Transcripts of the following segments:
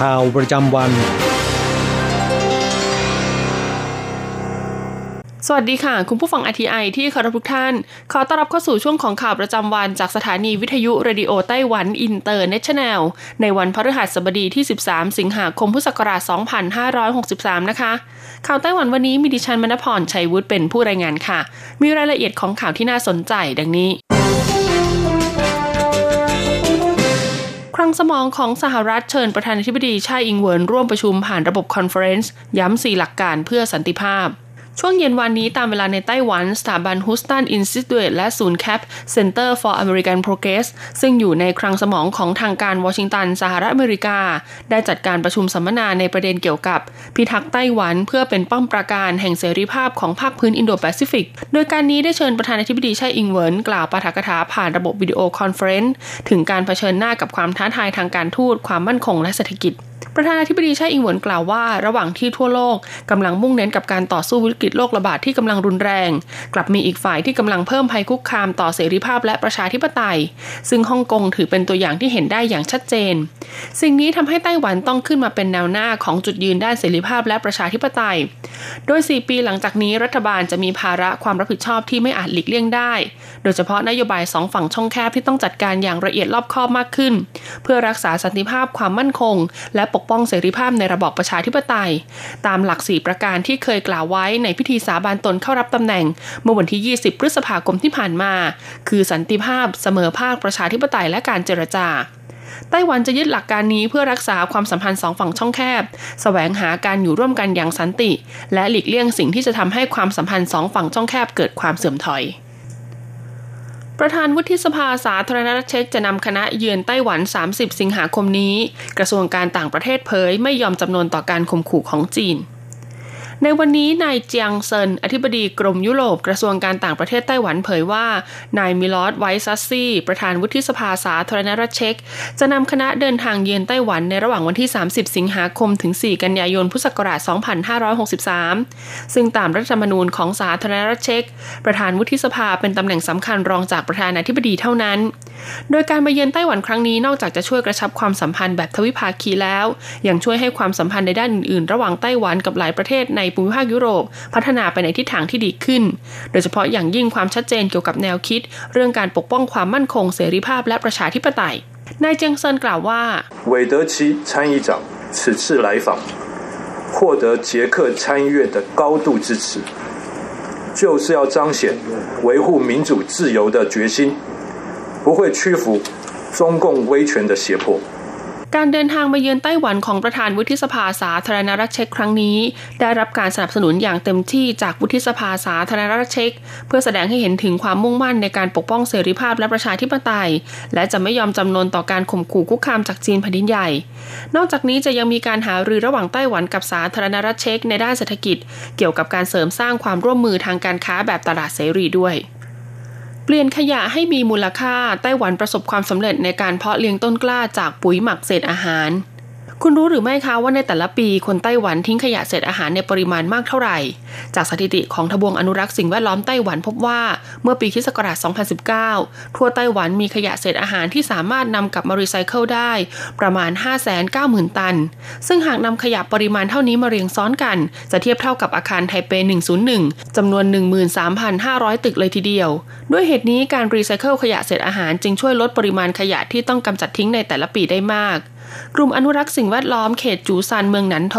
ข่าวประจำวัน สวัสดีค่ะ คุณผู้ฟัง RTI ที่เคารพทุกท่าน ขอต้อนรับเข้าสู่ช่วงของข่าวประจำวันจากสถานีวิทยุ Radio Taiwan International ในวันพฤหัสบดีที่ 13 สิงหาคมพุทธศักราช 2563 นะคะ ข่าวไต้หวันวันนี้มีดิฉันมณพรชัยวุฒิเป็นผู้รายงานค่ะ มีรายละเอียดของข่าวที่น่าสนใจดังนี้ คลังสมองของสหรัฐเชิญประธานาธิบดีไช่อิงเวินร่วมประชุมผ่านระบบ conference ย้ำสี่หลักการเพื่อสันติภาพ ช่วงเย็นวันนี้ตามเวลาในไต้หวัน สถาบัน Hudson Institute และศูนย์ CAP Center for American Progress ซึ่งอยู่ในคลังสมองของทางการวอชิงตันสหรัฐอเมริกา ได้จัดการประชุมสัมมนาในประเด็นเกี่ยวกับ พิทักษ์ไต้หวันเพื่อเป็นป้อมปราการแห่งเสรีภาพของภาคพื้นอินโดแปซิฟิก โดยการนี้ได้เชิญประธานาธิบดีไช่อิงเวินกล่าวปาฐกถาผ่านระบบ video conferenceถึงการเผชิญหน้ากับความท้าทายทางการทูตความมั่นคงและเศรษฐกิจ ประธานาธิบดีไช่อิงเหวินกล่าวว่า ระหว่างที่ทั่วโลกกำลังมุ่งเน้นกับการต่อสู้วิกฤตโรคระบาดที่กำลังรุนแรง กลับมีอีกฝ่ายที่กำลังเพิ่มภัยคุกคามต่อเสรีภาพและประชาธิปไตย ซึ่งฮ่องกงถือเป็นตัวอย่างที่เห็นได้อย่างชัดเจน สิ่งนี้ทำให้ไต้หวันต้องขึ้นมาเป็นแนวหน้าของจุดยืนด้านเสรีภาพและประชาธิปไตย โดย 4 ปีหลังจากนี้รัฐบาลจะมีภาระความรับผิดชอบที่ไม่อาจหลีกเลี่ยงได้ โดยเฉพาะนโยบายสองฝั่งช่องแคบที่ต้องจัดการอย่างละเอียดรอบคอบมากขึ้น เพื่อรักษาสันติภาพความมั่นคง และปกป้องเสรีภาพในระบอบประชาธิปไตย ตามหลักสี่ประการที่เคยกล่าวไว้ในพิธีสาบานตนเข้ารับตำแหน่ง เมื่อวันที่ 20 พฤษภาคมที่ผ่านมา คือสันติภาพเสมอภาคประชาธิปไตยและการเจรจาไต้หวันจะยึดหลักการนี้เพื่อรักษาความสัมพันธ์สองฝั่งช่องแคบแสวงหาการอยู่ร่วมกันอย่างสันติ และหลีกเลี่ยงสิ่งที่จะทำให้ความสัมพันธ์สองฝั่งช่องแคบเกิดความเสื่อมถอย ประธานวุฒิสภาสาธารณรัฐเช็กจะนำคณะเยือนไต้หวัน 30 สิงหาคมนี้ กระทรวงการต่างประเทศเผยไม่ยอมจำนนต่อการข่มขู่ของจีน ในวันนี้นายเจียงเซิน อธิบดีกรมยุโรปกระทรวงการต่างประเทศไต้หวันเผยว่า นายมิลอสไวซัสซี่ ประธานวุฒิสภาสาธารณรัฐเช็ก จะนำคณะเดินทางเยือนไต้หวันในระหว่างวันที่ 30 สิงหาคมถึง 4 กันยายนพุทธศักราช 2563 ซึ่งตามรัฐธรรมนูญของสาธารณรัฐเช็ก ประธานวุฒิสภาเป็นตำแหน่งสำคัญรองจากประธานาธิบดีเท่านั้น โดยการมาเยือนไต้หวันครั้งนี้นอกจากจะช่วยกระชับความสัมพันธ์แบบทวิภาคีแล้ว ยังช่วยให้ความสัมพันธ์ในด้านอื่นๆ ระหว่างไต้หวันกับหลายประเทศในภูมิภาคยุโรป พัฒนาไปในทิศทางที่ดีขึ้น โดยเฉพาะอย่างยิ่งความชัดเจนเกี่ยวกับแนวคิด เรื่องการปกป้องความมั่นคงเสรีภาพและประชาธิปไตย นายเจียงเซินกล่าวว่า 韦德奇参议长此次来访，获得捷克参议院的高度支持，就是要彰显维护民主自由的决心，不会屈服中共威权的胁迫。 การเดินทางมาเยือนไต้หวันของประธานวุฒิสภาสาธารณรัฐเช็กครั้งนี้ ได้รับการสนับสนุนอย่างเต็มที่จากวุฒิสภาสาธารณรัฐเช็กเพื่อแสดงให้เห็นถึงความมุ่งมั่นในการปกป้องเสรีภาพและประชาธิปไตย และจะไม่ยอมจำนนต่อการข่มขู่คุกคามจากจีนแผ่นดินใหญ่ นอกจากนี้จะยังมีการหารือระหว่างไต้หวันกับสาธารณรัฐเช็กในด้านเศรษฐกิจ เกี่ยวกับการเสริมสร้างความร่วมมือทางการค้าแบบตลาดเสรีด้วย เปลี่ยนขยะให้มีมูลค่าไต้หวันประสบความสำเร็จในการเพาะเลี้ยงต้นกล้าจากปุ๋ยหมักเศษอาหาร คุณรู้หรือไม่คะว่าในแต่ละปีคนไต้หวันทิ้งขยะเศษอาหารในปริมาณมากเท่าไหร่ จากสถิติของทบวงอนุรักษ์สิ่งแวดล้อมไต้หวันพบว่าเมื่อปีคศ2019 ทั่วไต้หวันมีขยะเศษอาหารที่สามารถนำกลับมารีไซเคิลได้ประมาณ 590,000 ตัน ซึ่งหากนำขยะปริมาณเท่านี้มาเรียงซ้อนกัน จะเทียบเท่ากับอาคารไทเป 101จำนวน 13,500 ตึกเลยทีเดียว ด้วยเหตุนี้การรีไซเคิลขยะเศษอาหารจึงช่วยลดปริมาณขยะที่ต้องกำจัดทิ้งในแต่ละปีได้มาก กลุ่มอนุรักษ์สิ่งแวดล้อมเขตจูซานเมืองหนันโถ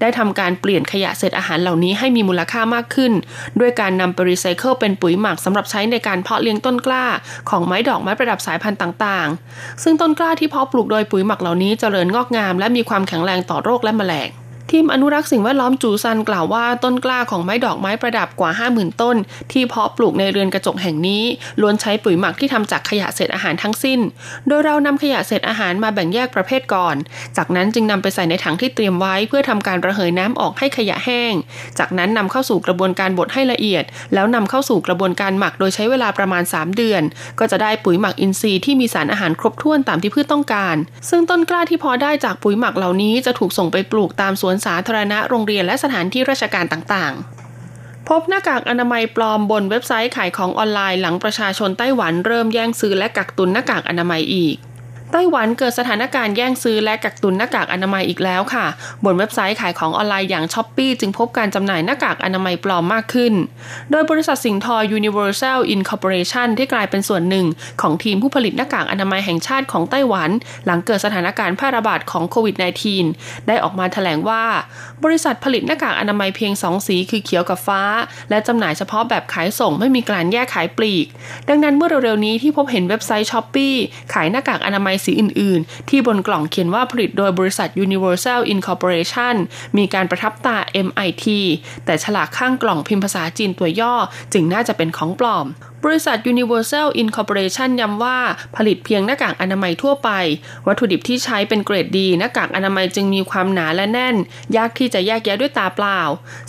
ได้ทำการเปลี่ยนขยะเศษอาหารเหล่านี้ให้มีมูลค่ามากขึ้น ด้วยการนำไปรีไซเคิลเป็นปุ๋ยหมักสำหรับใช้ในการเพาะเลี้ยงต้นกล้า ของไม้ดอกไม้ประดับสายพันธุ์ต่างๆ ซึ่งต้นกล้าที่เพาะปลูกโดยปุ๋ยหมักเหล่านี้เจริญงอกงาม และมีความแข็งแรงต่อโรคและแมลง ทีมอนุรักษ์สิ่งแวดล้อมจูซันกล่าวว่าต้นกล้าของไม้ดอกไม้ประดับกว่า 50,000 ต้น ที่เพาะปลูกในเรือนกระจกแห่งนี้ล้วนใช้ปุ๋ยหมักที่ทำจากขยะเศษอาหารทั้งสิ้น โดยเรานำขยะเศษอาหารมาแบ่งแยกประเภทก่อน จากนั้นจึงนำไปใส่ในถังที่เตรียมไว้เพื่อทำการระเหยน้ำออกให้ขยะแห้ง จากนั้นนำเข้าสู่กระบวนการบดให้ละเอียด แล้วนำเข้าสู่กระบวนการหมักโดยใช้เวลาประมาณ 3 เดือน ก็จะได้ปุ๋ยหมักอินทรีย์ที่มีสารอาหารครบถ้วนตามที่พืชต้องการ ซึ่งต้นกล้าที่พอได้จากปุ๋ยหมักเหล่านี้จะถูกส่งไปปลูกตามสวนสาธารณะโรงเรียนและสถานที่ราชการต่างๆ พบหน้ากากอนามัยปลอมบนเว็บไซต์ขายของออนไลน์หลังประชาชนไต้หวันเริ่มแย่งซื้อและกักตุนหน้ากากอนามัยอีก ไต้หวันเกิดสถานการณ์แย่งซื้อและกักตุนหน้ากากอนามัยอีกแล้วค่ะ บนเว็บไซต์ขายของออนไลน์อย่าง Shopee จึงพบการจำหน่ายหน้ากากอนามัยปลอมมากขึ้น โดยบริษัทสิงห์ทอ Universal Incorporation ที่กลายเป็นส่วนหนึ่ง ของทีมผู้ผลิตหน้ากากอนามัยแห่งชาติของไต้หวัน หลังเกิดสถานการณ์แพร่ระบาดของโควิด -19 ได้ออกมาแถลงว่า บริษัทผลิตหน้ากากอนามัยเพียง 2 สีคือเขียวกับฟ้า และจำหน่ายเฉพาะแบบขายส่งไม่มีการแยกขายปลีก ดังนั้นเมื่อเร็วๆนี้ที่พบเห็นเว็บไซต์ Shopeeขายหน้ากากอนามัยสีอื่น ๆ ที่บนกล่องเขียนว่าผลิตโดยบริษัท Universal Incorporation มีการประทับตา MIT แต่ฉลากข้างกล่องพิมพ์ภาษาจีนตัวย่อ จึงน่าจะเป็นของปลอมบริษัท Universal Incorporation ย้ำว่าผลิตเพียงหน้ากากอนามัยทั่วไป วัตถุดิบที่ใช้เป็นเกรดดี หน้ากากอนามัยจึงมีความหนาและแน่น ยากที่จะแยกแยะด้วยตาเปล่า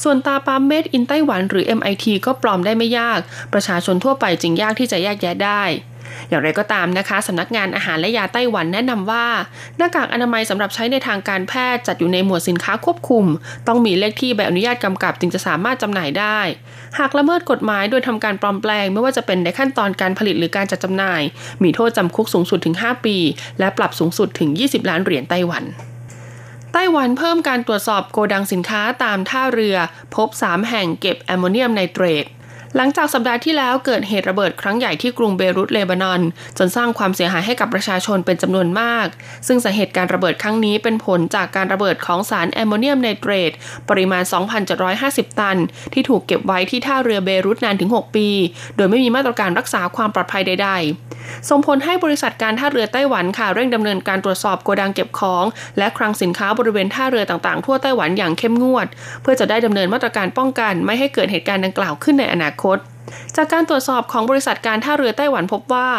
ส่วนตาปั๊มเมดอินไต้หวันหรือ MIT ก็ปลอมได้ไม่ยาก ประชาชนทั่วไปจึงยากที่จะแยกแยะได้ อย่างไรก็ตามนะคะสำนักงานอาหารและยาไต้หวันแนะนำว่า หน้ากากอนามัยสำหรับใช้ในทางการแพทย์จัดอยู่ในหมวดสินค้าควบคุม ต้องมีเลขที่ใบอนุญาตกำกับจึงจะสามารถจำหน่ายได้ หากละเมิดกฎหมายโดยทำการปลอมแปลง ไม่ว่าจะเป็นในขั้นตอนการผลิตหรือการจัดจำหน่าย มีโทษจำคุกสูงสุดถึง 5 ปี และปรับสูงสุดถึง 20 ล้านเหรียญไต้หวันไต้หวันเพิ่มการตรวจสอบโกดังสินค้าตามท่าเรือ พบ 3 แห่งเก็บแอมโมเนียมไนเตรต หลังจากสัปดาห์ที่แล้วเกิดเหตุระเบิดครั้งใหญ่ที่กรุงเบรุตเลบานอน จนสร้างความเสียหายให้กับประชาชนเป็นจำนวนมาก ซึ่งสาเหตุการระเบิดครั้งนี้เป็นผลจากการระเบิดของสารแอมโมเนียมไนเตรตปริมาณ 2,750 ตัน ที่ถูกเก็บไว้ที่ท่าเรือเบรุตนานถึง 6 ปี โดยไม่มีมาตรการรักษาความปลอดภัยใด ๆ ส่งผลให้บริษัทการท่าเรือไต้หวันค่ะเร่งดำเนินการตรวจสอบโกดังเก็บของ และคลังสินค้าบริเวณท่าเรือต่างๆ ทั่วไต้หวันอย่างเข้มงวด เพื่อจะได้ดำเนินมาตรการป้องกัน ไม่ให้เกิดเหตุการณ์ดังกล่าวขึ้นในอนาคต จากการตรวจสอบของบริษัทการท่าเรือไต้หวันพบว่า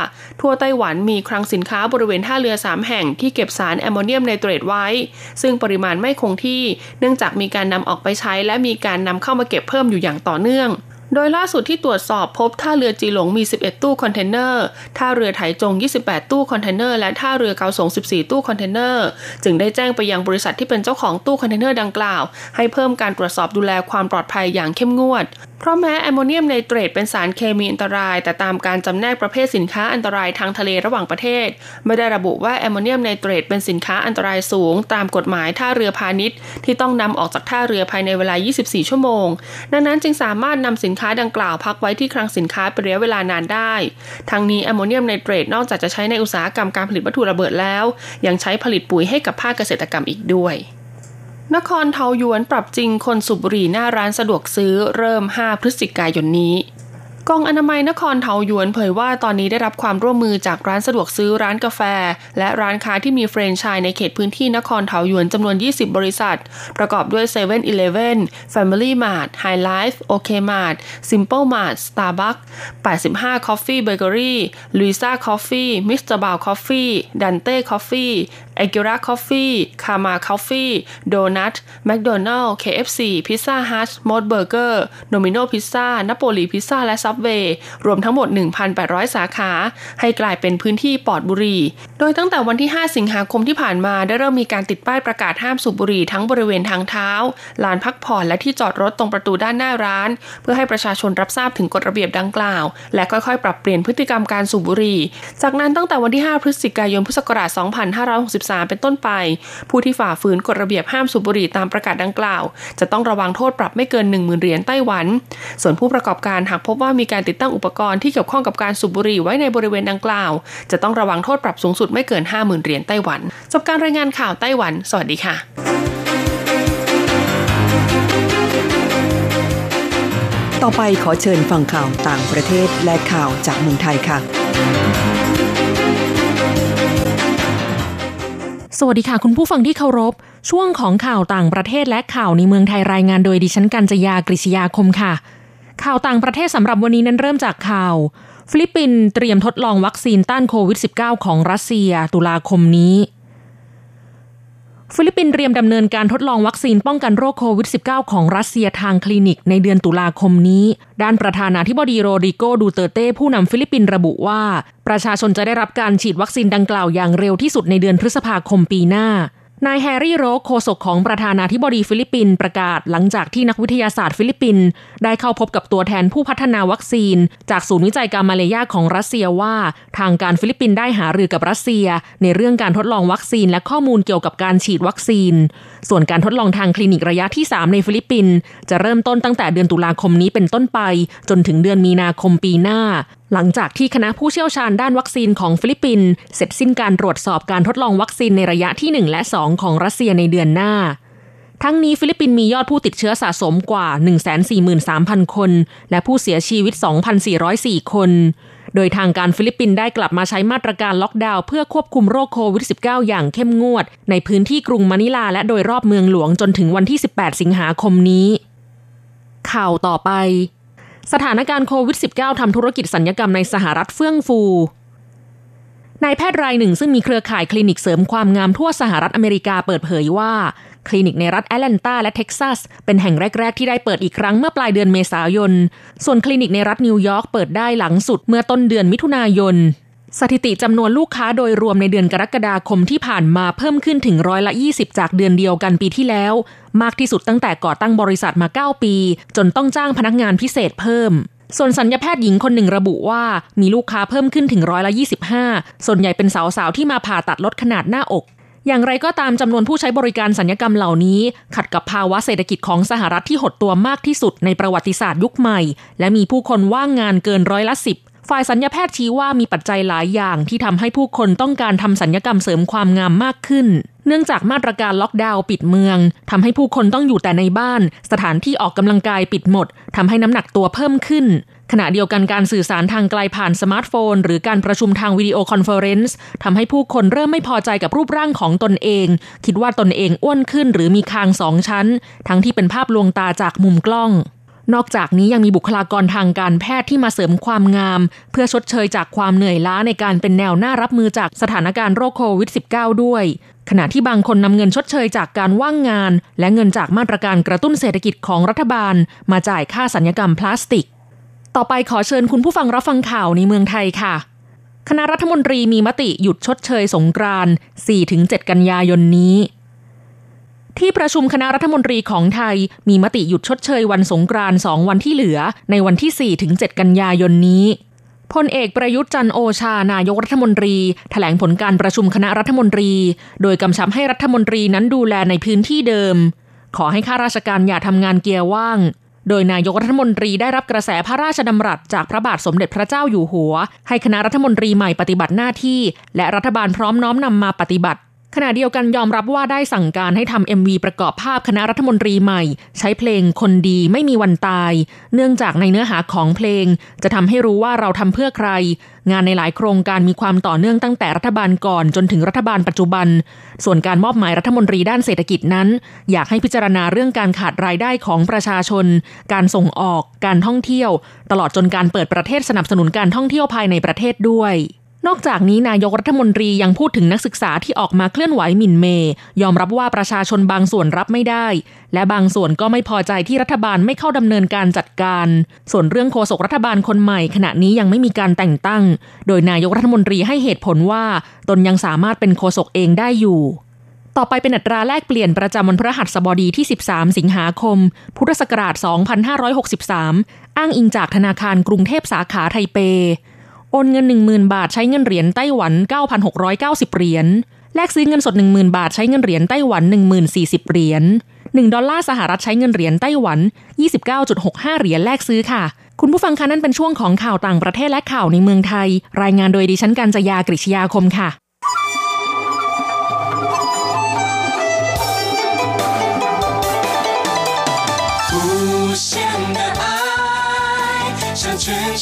ทั่วไต้หวันมีคลังสินค้าบริเวณท่าเรือ 3 แห่งที่เก็บสารแอมโมเนียมไนเตรตไว้ ซึ่งปริมาณไม่คงที่ เนื่องจากมีการนำออกไปใช้ และมีการนำเข้ามาเก็บเพิ่มอยู่อย่างต่อเนื่องโดยล่าสุดที่ตรวจสอบพบท่าเรือจีหลงมี 11 ตู้คอนเทนเนอร์ ท่าเรือไถจง 28 ตู้คอนเทนเนอร์ และท่าเรือเกาสง 14 ตู้คอนเทนเนอร์ จึงได้แจ้งไปยังบริษัทที่เป็นเจ้าของตู้คอนเทนเนอร์ดังกล่าว ให้เพิ่มการตรวจสอบดูแลความปลอดภัยอย่างเข้มงวด เพราะแม้แอมโมเนียมไนเตรตเป็นสารเคมีอันตราย แต่ตามการจำแนกประเภทสินค้าอันตรายทางทะเลระหว่างประเทศ ไม่ได้ระบุว่าแอมโมเนียมไนเตรตเป็นสินค้าอันตรายสูง ตามกฎหมายท่าเรือพาณิชย์ ที่ต้องนำออกจากท่าเรือภายในเวลา 24 ชั่วโมง ดังนั้นจึงสามารถนำสินค้าดังกล่าวพักไว้ที่คลังสินค้าเป็นระยะเวลานานได้ ทั้งนี้แอมโมเนียมไนเตรตนอกจากจะใช้ในอุตสาหกรรมการผลิตวัตถุระเบิดแล้ว ยังใช้ผลิตปุ๋ยให้กับภาคเกษตรกรรมอีกด้วย นครเทาหยวนปรับจริงคนสูบบุหรี่หน้าร้านสะดวกซื้อเริ่ม 5 พฤศจิกายนนี้ กองอนามัยนครเทาหยวนเผยว่าตอนนี้ได้รับความร่วมมือจากร้านสะดวกซื้อร้านกาแฟ และร้านค้าที่มีแฟรนไชส์ในเขตพื้นที่นครเทาหยวนจำนวน 20 บริษัท ประกอบด้วย7 e เ e ่ e อ Family Mart High Life OK Mart Simple Mart Starbucks 85 Coffee Bakery Luisa Coffee Mr. Bao Coffee Dante Coffee a g u r a Coffee Karma Coffee Donut McDonald KFC Pizza Hut Mod Burger Domino Pizza Napoli Pizza และซับเวย์รวมทั้งหมด 1,800 สาขา ให้กลายเป็นพื้นที่ปลอดบุหรี่ โดยตั้งแต่วันที่ 5 สิงหาคมที่ผ่านมาได้เริ่มมีการติดป้ายประกาศห้ามสูบบุหรี่ทั้งบริเวณทางเท้า ลานพักผ่อนและที่จอดรถตรงประตูด้านหน้าร้าน เพื่อให้ประชาชนรับทราบถึงกฎระเบียบดังกล่าว และค่อยๆ ปรับเปลี่ยนพฤติกรรมการสูบบุหรี่ จากนั้นตั้งแต่วันที่ 5 พฤศจิกายนพุทธศักราช 2563 เป็นต้นไป ผู้ที่ฝ่าฝืนกฎระเบียบห้ามสูบบุหรี่ตามประกาศดังกล่าว จะต้องระวังโทษปรับไม่เกิน 10,000เหรียญไต้หวัน ส่วนผู้ประกอบการหากพบว่ามีมีการติดตั้งอุปกรณ์ที่เกี่ยวข้องกับการสูบบุหรี่ไว้ในบริเวณดังกล่าว จะต้องระวังโทษปรับสูงสุดไม่เกิน 50,000เหรียญไต้หวันจบการรายงานข่าวไต้หวัน สวัสดีค่ะต่อไปขอเชิญฟังข่าวต่างประเทศและข่าวจากเมืองไทยค่ะ สวัสดีค่ะคุณผู้ฟังที่เคารพ ช่วงของข่าวต่างประเทศและข่าวในเมืองไทยรายงานโดยดิฉันกัญจยากริชยาคมค่ะ ข่าวต่างประเทศสำหรับวันนี้นั้นเริ่มจากข่าว ฟิลิปปินส์เตรียมทดลองวัคซีนต้านโควิด -19 ของรัสเซียตุลาคมนี้ฟิลิปปินส์เตรียมดำเนินการทดลองวัคซีนป้องกันโรคโควิด -19 ของรัสเซียทางคลินิกในเดือนตุลาคมนี้ ด้านประธานาธิบดีโรดริโกดูแตร์เตผู้นำฟิลิปปินส์ระบุว่า ประชาชนจะได้รับการฉีดวัคซีนดังกล่าวอย่างเร็วที่สุดในเดือนพฤษภาคมปีหน้า นายแฮร์รี่โรเกโฆษกของประธานาธิบดีฟิลิปปินส์ประกาศหลังจากที่นักวิทยาศาสตร์ฟิลิปปินส์ได้เข้าพบกับตัวแทนผู้พัฒนาวัคซีน จากศูนย์วิจัยกามาเลยาของรัสเซียว่า ทางการฟิลิปปินส์ได้หารือกับรัสเซีย ในเรื่องการทดลองวัคซีนและข้อมูลเกี่ยวกับการฉีดวัคซีน ส่วนการทดลองทางคลินิกระยะที่ 3 ในฟิลิปปินส์จะเริ่มต้นตั้งแต่เดือนตุลาคมนี้เป็นต้นไป จนถึงเดือนมีนาคมปีหน้า หลังจากที่คณะผู้เชี่ยวชาญด้านวัคซีนของฟิลิปปินส์เสร็จสิ้นการตรวจสอบการทดลองวัคซีนในระยะที่ 1 และ 2 ของรัสเซียในเดือนหน้า ทั้งนี้ฟิลิปปินส์มียอดผู้ติดเชื้อสะสมกว่า 143,000 คน และผู้เสียชีวิต 2,404 คน โดยทางการฟิลิปปินส์ได้กลับมาใช้มาตรการล็อกดาวน์เพื่อควบคุมโรคโควิด -19 อย่างเข้มงวด ในพื้นที่กรุงมะนิลา และโดยรอบเมืองหลวงจนถึงวันที่ 18 สิงหาคมนี้ ข่าวต่อไป สถานการณ์โควิด -19 ทำธุรกิจศัลยกรรมในสหรัฐเฟื่องฟูนายแพทย์รายหนึ่งซึ่งมีเครือข่ายคลินิกเสริมความงามทั่วสหรัฐอเมริกาเปิดเผยว่า คลินิกในรัฐแอตแลนตาและเท็กซัส เป็นแห่งแรก ๆ ที่ได้เปิดอีกครั้งเมื่อปลายเดือนเมษายน ส่วนคลินิกในรัฐนิวยอร์กเปิดได้หลังสุดเมื่อต้นเดือนมิถุนายน สถิติจำนวนลูกค้าโดยรวมในเดือนกรกฎาคมที่ผ่านมาเพิ่มขึ้นถึงร้อยละ 20 จากเดือนเดียวกันปีที่แล้ว มากที่สุดตั้งแต่ก่อตั้งบริษัทมา 9 ปี จนต้องจ้างพนักงานพิเศษเพิ่ม ส่วนสัญญาแพทย์หญิงคนหนึ่งระบุว่า มีลูกค้าเพิ่มขึ้นถึงร้อยละ25 ส่วนใหญ่เป็นสาวๆที่มาผ่าตัดลดขนาดหน้าอก อย่างไรก็ตามจำนวนผู้ใช้บริการศัลยกรรมเหล่านี้ ขัดกับภาวะเศรษฐกิจของสหรัฐที่หดตัวมากที่สุดในประวัติศาสตร์ยุคใหม่ และมีผู้คนว่างงานเกินร้อยละสิบ ฝ่ายศัลยแพทย์ชี้ว่ามีปัจจัยหลายอย่างที่ทำให้ผู้คนต้องการทำศัลยกรรมเสริมความงามมากขึ้น เนื่องจากมาตรการล็อกดาวน์ปิดเมืองทำให้ผู้คนต้องอยู่แต่ในบ้าน สถานที่ออกกำลังกายปิดหมดทำให้น้ำหนักตัวเพิ่มขึ้นขณะเดียวกันการสื่อสารทางไกลผ่านสมาร์ทโฟน หรือการประชุมทาง video conferenceทำให้ผู้คนเริ่มไม่พอใจกับรูปร่างของตนเอง คิดว่าตนเองอ้วนขึ้นหรือมีคางสองชั้น ทั้งที่เป็นภาพลวงตาจากมุมกล้อง นอกจากนี้ยังมีบุคลากรทางการแพทย์ที่มาเสริมความงาม เพื่อชดเชยจากความเหนื่อยล้าในการเป็นแนวหน้ารับมือจากสถานการณ์โรคโควิด -19 ด้วย ขณะที่บางคนนำเงินชดเชยจากการว่างงาน และเงินจากมาตรการกระตุ้นเศรษฐกิจของรัฐบาล มาจ่ายค่าสัญญกรรมพลาสติก ต่อไปขอเชิญคุณผู้ฟังรับฟังข่าวในเมืองไทยค่ะ คณะรัฐมนตรีมีมติหยุดชดเชยสงกรานต์4-7 กันยายนนี้ ที่ประชุมคณะรัฐมนตรีของไทย มีมติหยุดชดเชยวันสงกรานต์สองวันที่เหลือ ในวันที่ 4 ถึง 7 กันยายนนี้พลเอกประยุทธ์จันโอชานายกรัฐมนตรีถแถลงผลการประชุมคณะรัฐมนตรี โดยกำชับให้รัฐมนตรีนั้นดูแลในพื้นที่เดิม ขอให้ข้าราชการอย่าทำงานเกียร์ว่าง โดยนายกรัฐมนตรีได้รับกระแสพระราชดำรัสจากพระบาทสมเด็จพระเจ้าอยู่หัว ให้คณะรัฐมนตรีใหม่ปฏิบัติหน้าที่ และรัฐบาลพร้อมน้อมนำมาปฏิบัติ ขณะเดียวกันยอมรับว่าได้สั่งการให้ทำ MV ประกอบภาพคณะรัฐมนตรีใหม่ ใช้เพลงคนดีไม่มีวันตาย เนื่องจากในเนื้อหาของเพลง จะทำให้รู้ว่าเราทำเพื่อใคร งานในหลายโครงการมีความต่อเนื่องตั้งแต่รัฐบาลก่อนจนถึงรัฐบาลปัจจุบัน ส่วนการมอบหมายรัฐมนตรีด้านเศรษฐกิจนั้น อยากให้พิจารณาเรื่องการขาดรายได้ของประชาชน การส่งออก การท่องเที่ยว ตลอดจนการเปิดประเทศสนับสนุนการท่องเที่ยวภายในประเทศด้วย นอกจากนี้นายกรัฐมนตรียังพูดถึงนักศึกษาที่ออกมาเคลื่อนไหวหมิ่นเมย์ยอมรับว่าประชาชนบางส่วนรับไม่ได้ และบางส่วนก็ไม่พอใจที่รัฐบาลไม่เข้าดำเนินการจัดการ ส่วนเรื่องโฆษกรัฐบาลคนใหม่ ขณะนี้ยังไม่มีการแต่งตั้ง โดยนายกรัฐมนตรีให้เหตุผลว่า ตนยังสามารถเป็นโฆษกเองได้อยู่ต่อไปเป็นอัตราแลกเปลี่ยนประจำวันพฤหัสบดีที่ 13 สิงหาคม พุทธศักราช 2563 อ้างอิงจากธนาคารกรุงเทพสาขาไทเป โอนเงิน 10,000 บาทใช้เงินเหรียญไต้หวัน 9,690 เหรียญ แลกซื้อเงินสด 10,000 บาทใช้เงินเหรียญไต้หวัน 1,040 เหรียญ 1 ดอลลาร์สหรัฐใช้เงินเหรียญไต้หวัน 29.65 เหรียญแลกซื้อค่ะ คุณผู้ฟังคะนั่นเป็นช่วงของข่าวต่างประเทศและข่าวในเมืองไทย รายงานโดยดิฉันกัญจยากริชยาคมค่ะ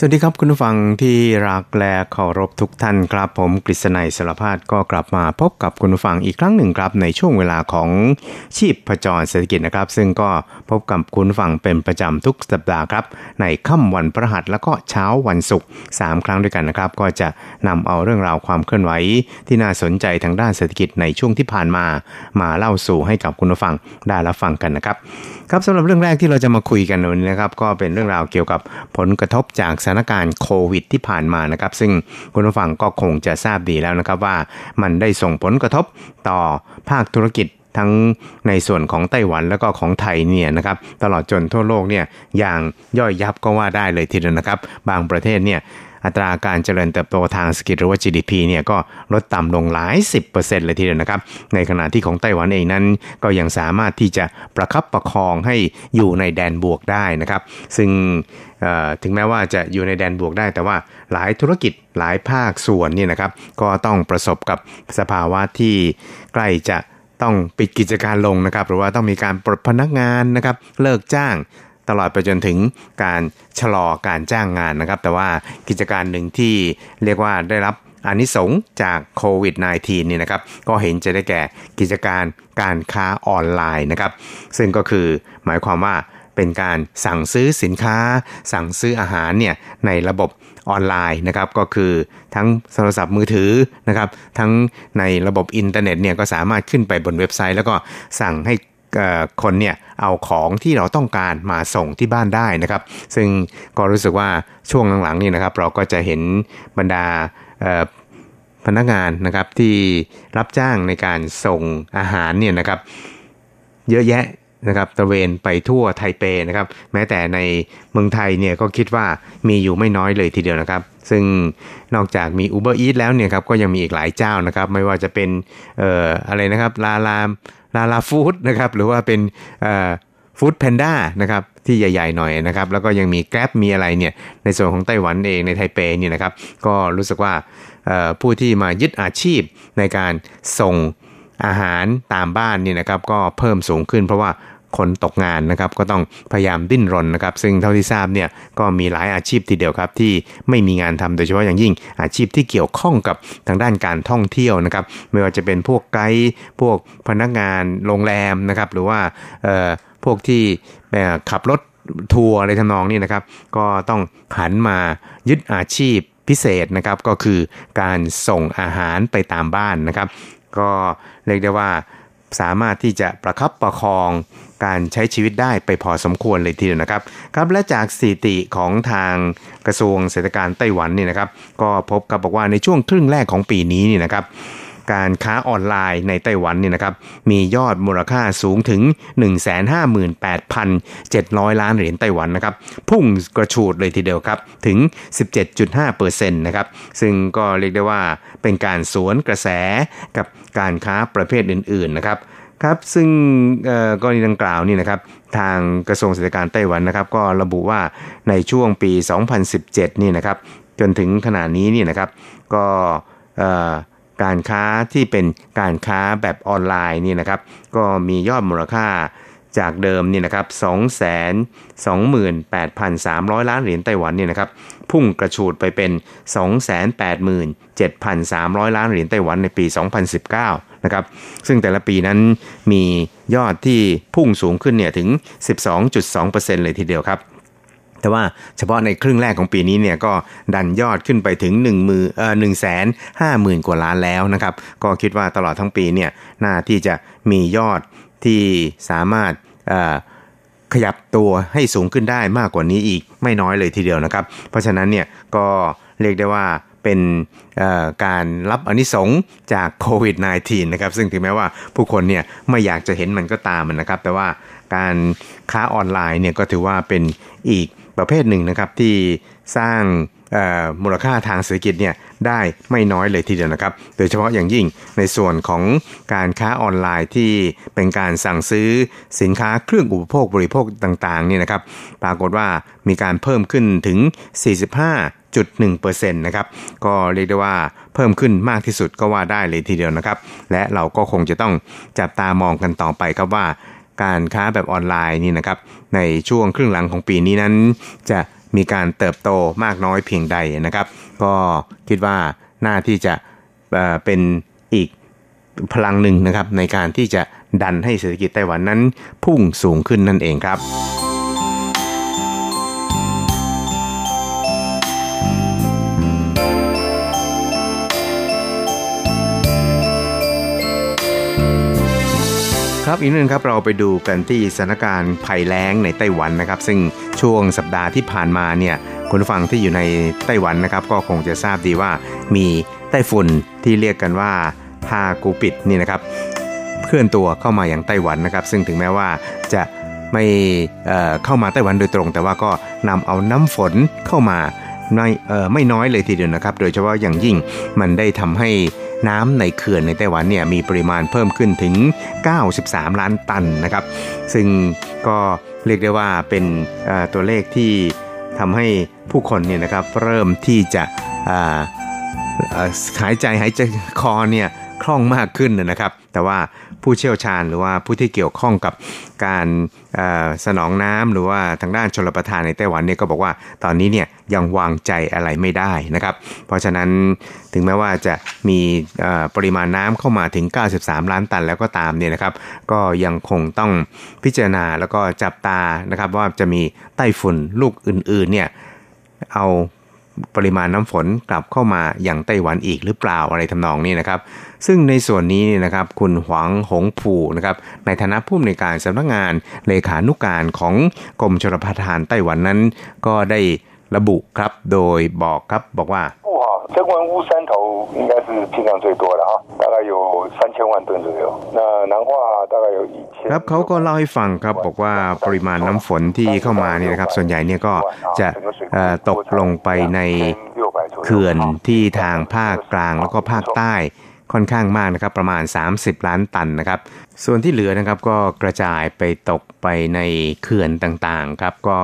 สวัสดีครับคุณผู้ฟังที่รักและเคารพทุกท่านครับผมกฤษณัยสารพาดก็กลับมาพบกับคุณผู้ฟังอีกครั้งหนึ่งครับ ในช่วงเวลาของชีพประจรเศรษฐกิจนะครับ ซึ่งก็พบกับคุณผู้ฟังเป็นประจำทุกสัปดาห์ครับ ในค่ำวันพฤหัสแล้วก็เช้าวันศุกร์3ครั้งด้วยกันนะครับ ก็จะนำเอาเรื่องราวความเคลื่อนไหวที่น่าสนใจทางด้านเศรษฐกิจในช่วงที่ผ่านมา มาเล่าสู่ให้กับคุณผู้ฟังได้รับฟังกันนะครับครับสำหรับเรื่องแรกที่เราจะมาคุยกันวันนี้นะครับ ก็เป็นเรื่องราวเกี่ยวกับผลกระทบจากถานการณ์โควิดที่ผ่านมานะครับ ซึ่งคุณผู้ฟังก็คงจะทราบดีแล้วนะครับว่ามันได้ส่งผลกระทบต่อภาคธุรกิจทั้งในส่วนของไต้หวันแล้วก็ของไทยเนี่ยนะครับตลอดจนทั่วโลกเนี่ยอย่างย่อยยับก็ว่าได้เลยทีเดียวนะครับ บางประเทศเนี่ย อัตราการเจริญเติบโตทางเศรษฐกิจหรือว่า GDP เนี่ยก็ลดต่ำลงหลาย 10%เลยทีเดียวนะครับ ในขณะที่ของไต้หวันเองนั้น ก็ยังสามารถที่จะประคับประคองให้อยู่ในแดนบวกได้นะครับ ซึ่งถึงแม้ว่าจะอยู่ในแดนบวกได้ แต่ว่าหลายธุรกิจหลายภาคส่วนนี่นะครับ ก็ต้องประสบกับสภาวะที่ใกล้จะต้องปิดกิจการลงนะครับ หรือว่าต้องมีการปลดพนักงานนะครับ เลิกจ้าง ตลอดไปจนถึงการชะลอการจ้างงานนะครับ แต่ว่ากิจการหนึ่งที่เรียกว่าได้รับอานิสงจากโควิด -19 นี่นะครับ ก็เห็นจะได้แก่กิจการการค้าออนไลน์นะครับ ซึ่งก็คือหมายความว่าเป็นการสั่งซื้อสินค้า สั่งซื้ออาหารเนี่ยในระบบออนไลน์นะครับก็คือทั้งโทรศัพท์มือถือนะครับทั้งในระบบอินเทอร์เน็ตเนี่ยก็สามารถขึ้นไปบนเว็บไซต์ แล้วก็สั่งให้ คนเนี่ยเอาของที่เราต้องการมาส่งที่บ้านได้นะครับ ซึ่งก็รู้สึกว่าช่วงหลังๆนี่นะครับ เราก็จะเห็นบรรดาพนักงานนะครับที่รับจ้างในการส่งอาหารเนี่ยนะครับ เยอะแยะนะครับตะเวนไปทั่วไทเปนะครับ แม้แต่ในเมืองไทยเนี่ยก็คิดว่ามีอยู่ไม่น้อยเลยทีเดียวนะครับ ซึ่งนอกจากมี Uber Eats แล้วเนี่ยครับก็ยังมีอีกหลายเจ้านะครับ ไม่ว่าจะเป็นเอ่ออะไรนะครับลาลาม ลาลาฟู้ดนะครับหรือว่าเป็นฟู้ดแพนด้านะครับที่ใหญ่ ๆ หน่อยนะครับแล้วก็ยังมีแกร็บมีอะไรเนี่ยในส่วนของไต้หวันเองในไทเปเนี่ยนะครับก็รู้สึกว่าผู้ที่มายึดอาชีพในการส่งอาหารตามบ้านนี่นะครับก็เพิ่มสูงขึ้นเพราะว่า คนตกงานนะครับก็ต้องพยายามดิ้นรนนะครับ ซึ่งเท่าที่ทราบเนี่ยก็มีหลายอาชีพทีเดียวครับที่ไม่มีงานทำโดยเฉพาะอย่างยิ่งอาชีพที่เกี่ยวข้องกับทางด้านการท่องเที่ยวนะครับ ไม่ว่าจะเป็นพวกไกด์พวกพนักงานโรงแรมนะครับ หรือว่าพวกที่ขับรถทัวร์อะไรทำนองนี้นะครับ ก็ต้องหันมายึดอาชีพพิเศษนะครับก็คือการส่งอาหารไปตามบ้านนะครับ ก็เรียกได้ว่าสามารถที่จะประคับประคอง การใช้ชีวิตได้ไปพอสมควรเลยทีเดียวนะครับครับและจากสถิติของทางกระทรวงเศรษฐการไต้หวันนี่นะครับ ก็พบกับบอกว่าในช่วงครึ่งแรกของปีนี้นี่นะครับการค้าออนไลน์ในไต้หวันนี่นะครับมียอดมูลค่าสูงถึง 158,700 ล้านเหรียญไต้หวันนะครับพุ่งกระฉูดเลยทีเดียวครับถึง 17.5%นะครับซึ่งก็เรียกได้ว่าเป็นการสวนกระแสกับการค้าประเภทอื่นๆนะครับ ครับซึ่งกรณีดังกล่าวนี่นะครับทางกระทรวงเศรษฐการไต้หวันนะครับ ก็ระบุว่าในช่วงปี 2017 นี่นะครับ จนถึงขณะนี้นี่นะครับก็การค้าที่เป็นการค้าแบบออนไลน์นี่นะครับ ก็มียอดมูลค่าจากเดิมนี่นะครับ 228,300 ล้านเหรียญไต้หวันนี่นะครับ พุ่งกระฉูดไปเป็น 287,300 ล้านเหรียญไต้หวันในปี 2019 นะครับ ซึ่งแต่ละปีนั้นมียอดที่พุ่งสูงขึ้นเนี่ยถึง 12.2%เลยทีเดียวครับแต่ว่าเฉพาะในครึ่งแรกของปีนี้เนี่ยก็ดันยอดขึ้นไปถึง1มือเอ่อ1แสน5หมื่นกว่าล้านแล้วนะครับ ก็คิดว่าตลอดทั้งปีเนี่ยน่าที่จะมียอดที่สามารถ ขยับตัวให้สูงขึ้นได้มากกว่านี้อีกไม่น้อยเลยทีเดียวนะครับ เพราะฉะนั้นเนี่ยก็เรียกได้ว่าเป็นการรับอนิสงจากโควิด -19 นะครับซึ่งถึงแม้ว่าผู้คนเนี่ยไม่อยากจะเห็นมันก็ตามนะครับ แต่ว่า การค้าออนไลน์เนี่ยก็ถือว่าเป็นอีกประเภทหนึ่งนะครับที่สร้างมูลค่าทางเศรษฐกิจเนี่ยได้ไม่น้อยเลยทีเดียวนะครับ โดยเฉพาะอย่างยิ่งในส่วนของการค้าออนไลน์ที่เป็นการสั่งซื้อสินค้าเครื่องอุปโภคบริโภคต่างๆเนี่ยนะครับ ปรากฏว่ามีการเพิ่มขึ้นถึง 45.1%นะครับ ก็เรียกได้ว่าเพิ่มขึ้นมากที่สุดก็ว่าได้เลยทีเดียวนะครับ และเราก็คงจะต้องจับตามองกันต่อไปครับว่า การค้าแบบออนไลน์นี่นะครับ ในช่วงครึ่งหลังของปีนี้นั้น จะมีการเติบโตมากน้อยเพียงใดนะครับ ก็คิดว่าน่าที่จะเป็นอีกพลังหนึ่งนะครับในการที่จะดันให้เศรษฐกิจไต้หวันนั้นพุ่งสูงขึ้นนั่นเองครับ ครับอีกนึงครับเราไปดูกันที่สถานการณ์ภัยแล้งในไต้หวันนะครับ ซึ่งช่วงสัปดาห์ที่ผ่านมาเนี่ยคุณฟังที่อยู่ในไต้หวันนะครับ ก็คงจะทราบดีว่ามีไต้ฝุ่นที่เรียกกันว่าฮากูปิดนี่นะครับ เคลื่อนตัวเข้ามาอย่างไต้หวันนะครับ ซึ่งถึงแม้ว่าจะไม่เเข้ามาไต้หวันโดยตรง แต่ว่าก็นำเอาน้ำฝนเข้ามา ไม่ไม่น้อยเลยทีเดียวนะครับ โดยเฉพาะอย่างยิ่งมันได้ทำให้น้ำในเขื่อนในไต้หวันเนี่ยมีปริมาณเพิ่มขึ้นถึง 93 ล้านตันนะครับ ซึ่งก็เรียกได้ว่าเป็นตัวเลขที่ทำให้ผู้คนเนี่ยนะครับเริ่มที่จะหายใจหายใจคอเนี่ยคล่องมากขึ้นนะครับ แต่ว่า ผู้เชี่ยวชาญ หรือว่าผู้ที่เกี่ยวข้องกับการสนองน้ำหรือว่าทางด้านชลประทานในไต้หวันเนี่ยก็บอกว่าตอนนี้เนี่ยยังวางใจอะไรไม่ได้นะครับ เพราะฉะนั้นถึงแม้ว่าจะมีปริมาณน้ำเข้ามาถึง 93 ล้านตันแล้วก็ตามเนี่ยนะครับ ก็ยังคงต้องพิจารณาแล้วก็จับตานะครับว่าจะมีไต้ฝุ่นลูกอื่นๆเนี่ยเอา ปริมาณน้ำฝนกลับเข้ามาอย่างไต้หวันอีกหรือเปล่าอะไรทำนองนี้นะครับ ซึ่งในส่วนนี้นะครับคุณหวังหงผูนะครับในฐานะผู้อำนวยการสำนักงานเลขานุกการของกรมชลประทานไต้หวันนั้น ก็ได้ ระบุครับโดยบอกครับบอกว่า这关乌山头应该是批量最多的哈，大概有三千万吨左右。那南化大概有一千。ครับเขาก็เล่าให้ฟังครับบอกว่าปริมาณน้ำฝนที่เข้ามาเนี่ยนะครับ ส่วนใหญ่เนี่ยก็จะตกลงไปในเขื่อนที่ทางภาคกลางแล้วก็ภาคใต้ค่อนข้างมากนะครับ ประมาณ 30 ล้านตันนะครับ ส่วนที่เหลือนะครับก็กระจายไปตกไปในเขื่อนต่างๆครับก็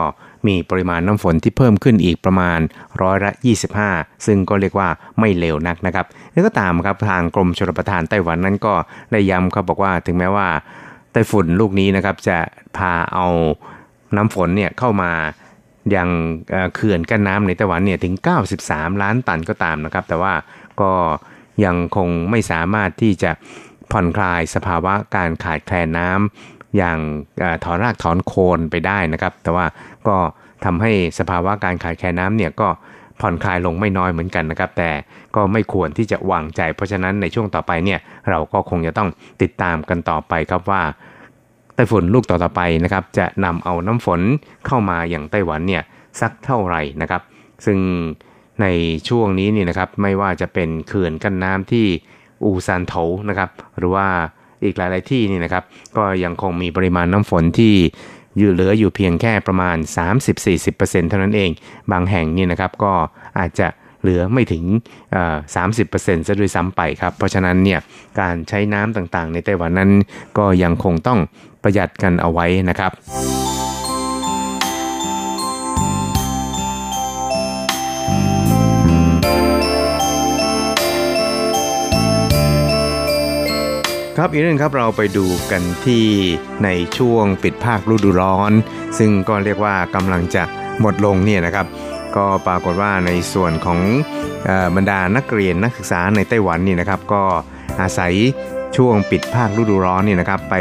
มีปริมาณน้ำฝนที่เพิ่มขึ้นอีกประมาณร้อยละ 25 ซึ่งก็เรียกว่าไม่เลวนักนะครับแล้วก็ตามครับทางกรมชลประทานไต้หวันนั้นก็ได้ย้ำครับบอกว่าถึงแม้ว่าไต้ฝุ่นลูกนี้นะครับจะพาเอาน้ำฝนเนี่ยเข้ามายังเขื่อนกั้นน้ำในไต้หวันเนี่ยถึง 93 ล้านตันก็ตามนะครับ แต่ว่าก็ยังคงไม่สามารถที่จะผ่อนคลายสภาวะการขาดแคลนน้ำ อย่างถอนรากถอนโคนไปได้นะครับ แต่ว่าก็ทำให้สภาวะการขาดแคลนน้ำเนี่ยก็ผ่อนคลายลงไม่น้อยเหมือนกันนะครับ แต่ก็ไม่ควรที่จะวางใจ เพราะฉะนั้นในช่วงต่อไปเนี่ยเราก็คงจะต้องติดตามกันต่อไปครับว่าไต้ฝุ่นลูกต่อๆไปนะครับจะนำเอาน้ำฝนเข้ามาอย่างไต้หวันเนี่ยสักเท่าไหร่นะครับ ซึ่งในช่วงนี้นี่นะครับไม่ว่าจะเป็นเขื่อนกั้นน้ำที่อูซานโถนะครับ หรือว่า อีกหลาย ๆ ที่นี่นะครับ ก็ยังคงมีปริมาณน้ำฝนที่อยู่เหลืออยู่เพียงแค่ประมาณ 30-40%เท่านั้นเอง บางแห่งนี่นะครับก็อาจจะเหลือไม่ถึง30%ซะด้วยซ้ำไปครับ เพราะฉะนั้นเนี่ยการใช้น้ำต่างๆ ในไต้หวันนั้น ก็ยังคงต้องประหยัดกันเอาไว้นะครับ ครับอีกเรื่องครับเราไปดูกันที่ในช่วงปิดภาคฤดูร้อน ซึ่งก็เรียกว่ากำลังจะหมดลงเนี่ยนะครับ ก็ปรากฏว่าในส่วนของบรรดานักเรียนนักศึกษาในไต้หวันนี่นะครับ ก็อาศัยช่วงปิดภาคฤดูร้อนนี่นะครับ ไป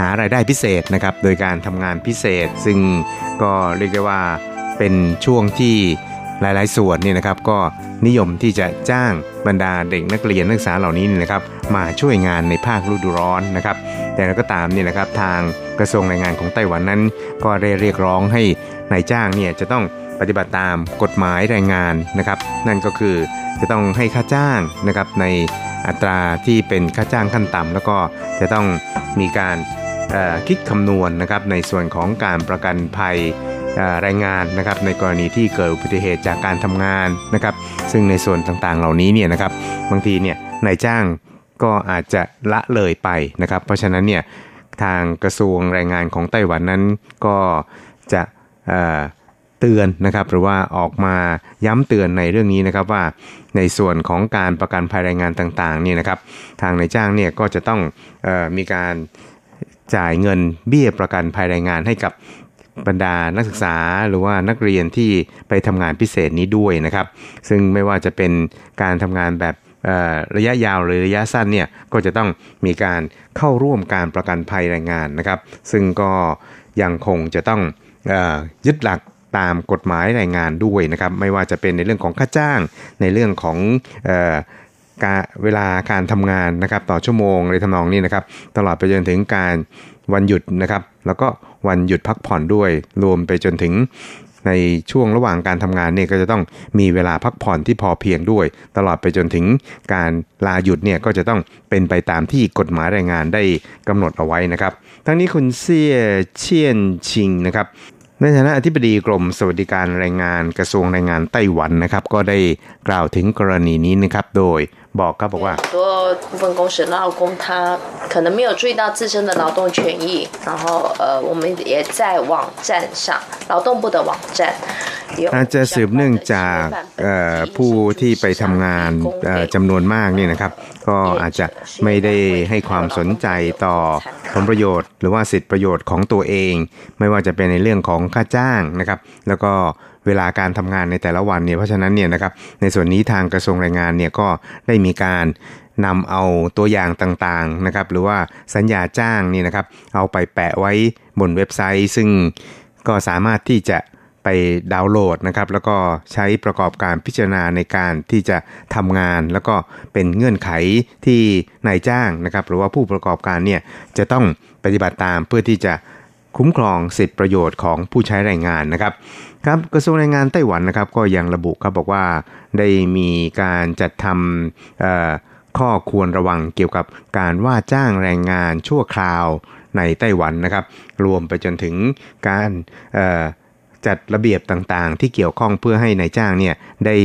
หารายได้พิเศษนะครับ โดยการทำงานพิเศษ ซึ่งก็เรียกได้ว่าเป็นช่วงที่ หลายๆ ส่วนนี่นะครับก็นิยมที่จะจ้างบรรดาเด็กนักเรียนนักศึกษาเหล่านี้นี่นะครับมาช่วยงานในภาคฤดูร้อนนะครับ แต่ก็ตามนี่นะครับทางกระทรวงแรงงานของไต้หวันนั้น ก็ได้เรียกร้องให้นายจ้างเนี่ยจะต้องปฏิบัติตามกฎหมายแรงงานนะครับ นั่นก็คือจะต้องให้ค่าจ้างนะครับในอัตราที่เป็นค่าจ้างขั้นต่ำแล้วก็จะต้องมีการคิดคำนวณนนะครับในส่วนของการประกันภัย แรงงานนะครับในกรณีที่เกิดอุบัติเหตุจากการทำงานนะครับ ซึ่งในส่วนต่างๆ เหล่านี้เนี่ยนะครับบางทีเนี่ยนายจ้างก็อาจจะละเลยไปนะครับ เพราะฉะนั้นเนี่ยทางกระทรวงแรงงานของไต้หวันนั้นก็จะเตือนนะครับ หรือว่าออกมาย้ำเตือนในเรื่องนี้นะครับว่าในส่วนของการประกันภัยแรงงานต่างๆเนี่ยนะครับ ทางนายจ้างเนี่ยก็จะต้องออมีการจ่ายเงินเบี้ยประกันภัยแรงงานให้กับ บรรดานักศึกษาหรือว่านักเรียนที่ไปทำงานพิเศษนี้ด้วยนะครับ ซึ่งไม่ว่าจะเป็นการทำงานแบบระยะยาวหรือระยะสั้นเนี่ยก็จะต้องมีการเข้าร่วมการประกันภัยแรงงานนะครับ ซึ่งก็ยังคงจะต้องอยึดหลักตามกฎหมายแรงงานด้วยนะครับ ไม่ว่าจะเป็นในเรื่องของค่าจ้าง ในเรื่องของการเวลาการทำงานนะครับต่อชั่วโมงในทำนองนี้นะครับ ตลอดไปจนถึงการวันหยุดนะครับ แล้วก็ วันหยุดพักผ่อนด้วย รวมไปจนถึงในช่วงระหว่างการทำงานเนี่ยก็จะต้องมีเวลาพักผ่อนที่พอเพียงด้วย ตลอดไปจนถึงการลาหยุดเนี่ยก็จะต้องเป็นไปตามที่กฎหมายแรงงานได้กำหนดเอาไว้นะครับ ทั้งนี้คุณเซี่ยเชียนชิงนะครับในฐานะอธิบดีกรมสวัสดิการแรงงานกระทรวงแรงงานไต้หวันนะครับ ก็ได้กล่าวถึงกรณีนี้นะครับ โดยบอกครับบอกว่า多部分工时劳工他可能没有注意到自身的劳动权益，然后呃，我们也在网站上劳动部的网站。อาจจะสืบเนื่องจากผู้ที่ไปทำงานจำนวนมากนี่นะครับ ก็อาจจะไม่ได้ให้ความสนใจต่อผลประโยชน์ หรือว่าสิทธิประโยชน์ของตัวเอง ไม่ว่าจะเป็นในเรื่องของค่าจ้างนะครับ แล้วก็ เวลาการทำงานในแต่ละวันเนี่ยเพราะฉะนั้นเนี่ยนะครับในส่วนนี้ทางกระทรวงแรงงานเนี่ยก็ได้มีการนำเอาตัวอย่างต่างๆนะครับหรือว่าสัญญาจ้างนี่นะครับเอาไปแปะไว้บนเว็บไซต์ ซึ่งก็สามารถที่จะไปดาวน์โหลดนะครับแล้วก็ใช้ประกอบการพิจารณาในการที่จะทำงาน แล้วก็เป็นเงื่อนไขที่นายจ้างนะครับหรือว่าผู้ประกอบการเนี่ยจะต้องปฏิบัติตามเพื่อที่จะ คุ้มครองสิทธิประโยชน์ของผู้ใช้แรงงานนะครับครับกระทรวงแรงงานไต้หวันนะครับ ก็ยังระบุครับบอกว่าได้มีการจัดทำข้อควรระวังเกี่ยวกับการว่าจ้างแรงงานชั่วคราวในไต้หวันนะครับ รวมไปจนถึงการจัดระเบียบต่างๆ ที่เกี่ยวข้องเพื่อให้ในายจ้างเนี่ยได้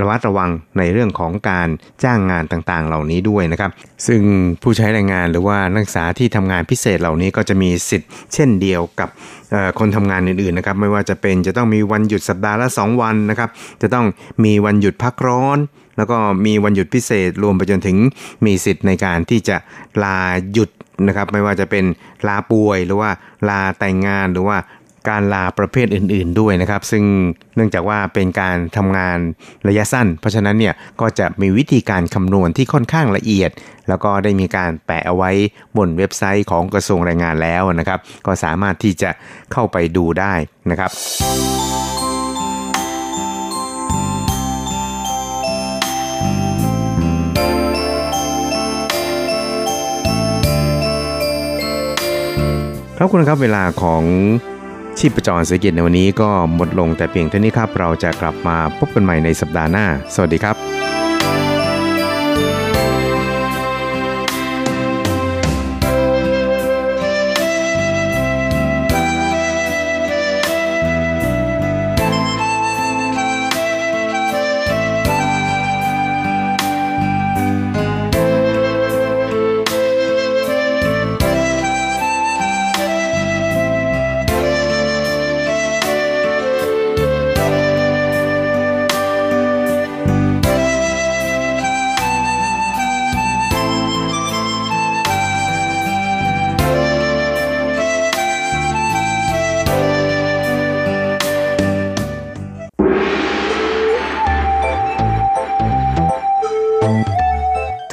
ระวัดระวังในเรื่องของการจ้างงานต่างๆ เหล่านี้ด้วยนะครับ ซึ่งผู้ใช้แรงงานหรือว่านักศึกษาที่ทำงานพิเศษเหล่านี้ก็จะมีสิทธิ์เช่นเดียวกับคนทำงานอื่นๆนะครับไม่ว่าจะเป็นจะต้องมีวันหยุดสัปดาห์ละ 2 วันนะครับ จะต้องมีวันหยุดพักร้อน แล้วก็มีวันหยุดพิเศษรวมไปจนถึงมีสิทธิ์ในการที่จะลาหยุดนะครับไม่ว่าจะเป็นลาป่วยหรือว่าลาแต่งงานหรือว่า การลาประเภทอื่น ๆด้วยนะครับ ซึ่งเนื่องจากว่าเป็นการทำงานระยะสั้น เพราะฉะนั้นเนี่ยก็จะมีวิธีการคำนวณที่ค่อนข้างละเอียด แล้วก็ได้มีการแปะเอาไว้บนเว็บไซต์ของกระทรวงแรงงานแล้วนะครับ ก็สามารถที่จะเข้าไปดูได้นะครับครับคุณครับเวลาของ ชีพจรเศรษฐกิจในวันนี้ก็หมดลงแต่เพียงเท่านี้ครับ เราจะกลับมาพบกันใหม่ในสัปดาห์หน้า สวัสดีครับ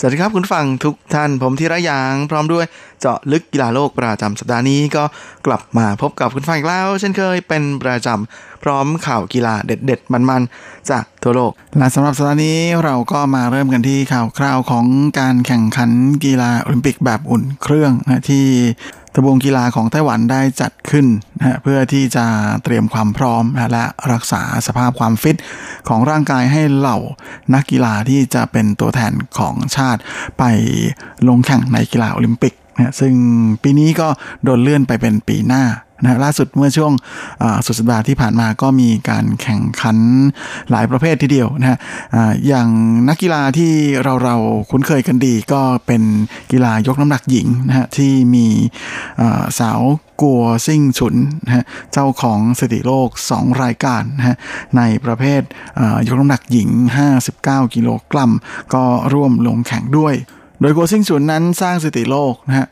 สวัสดีครับคุณฟังทุกท่านผมธีระยาง พร้อมด้วยเจาะลึกกีฬาโลกประจำสัปดาห์นี้ก็กลับมาพบกับคุณฟังอีกแล้ว เช่นเคยเป็นประจำพร้อมข่าวกีฬาเด็ด ๆ มันๆ จากทั่วโลก และสำหรับสัปดาห์นี้เราก็มาเริ่มกันที่ข่าวคราวของการแข่งขันกีฬาโอลิมปิกแบบอุ่นเครื่องนะที่ ทบวงกีฬาของไต้หวันได้จัดขึ้นนะเพื่อที่จะเตรียมความพร้อมนะและรักษาสภาพความฟิตของร่างกายให้เหล่านักกีฬาที่จะเป็นตัวแทนของชาติไปลงแข่งในกีฬาโอลิมปิกนะซึ่งปีนี้ก็โดนเลื่อนไปเป็นปีหน้า นะล่าสุดเมื่อช่วงสุดสัปดาห์ที่ผ่านมาก็มีการแข่งขันหลายประเภททีเดียวนะฮะอย่างนักกีฬาที่เราเราคุ้นเคยกันดีก็เป็นกีฬายกน้ำหนักหญิงนะฮะที่มีสาวกัวซิ่งฉุนนะฮะเจ้าของสถิติโลก 2 รายการนะฮะในประเภทยกน้ำหนักหญิง 59 กิโลกรัมก็ร่วมลงแข่งด้วย โดยโกซิงชุนนั้นสร้างสถิติโลกนะฮะ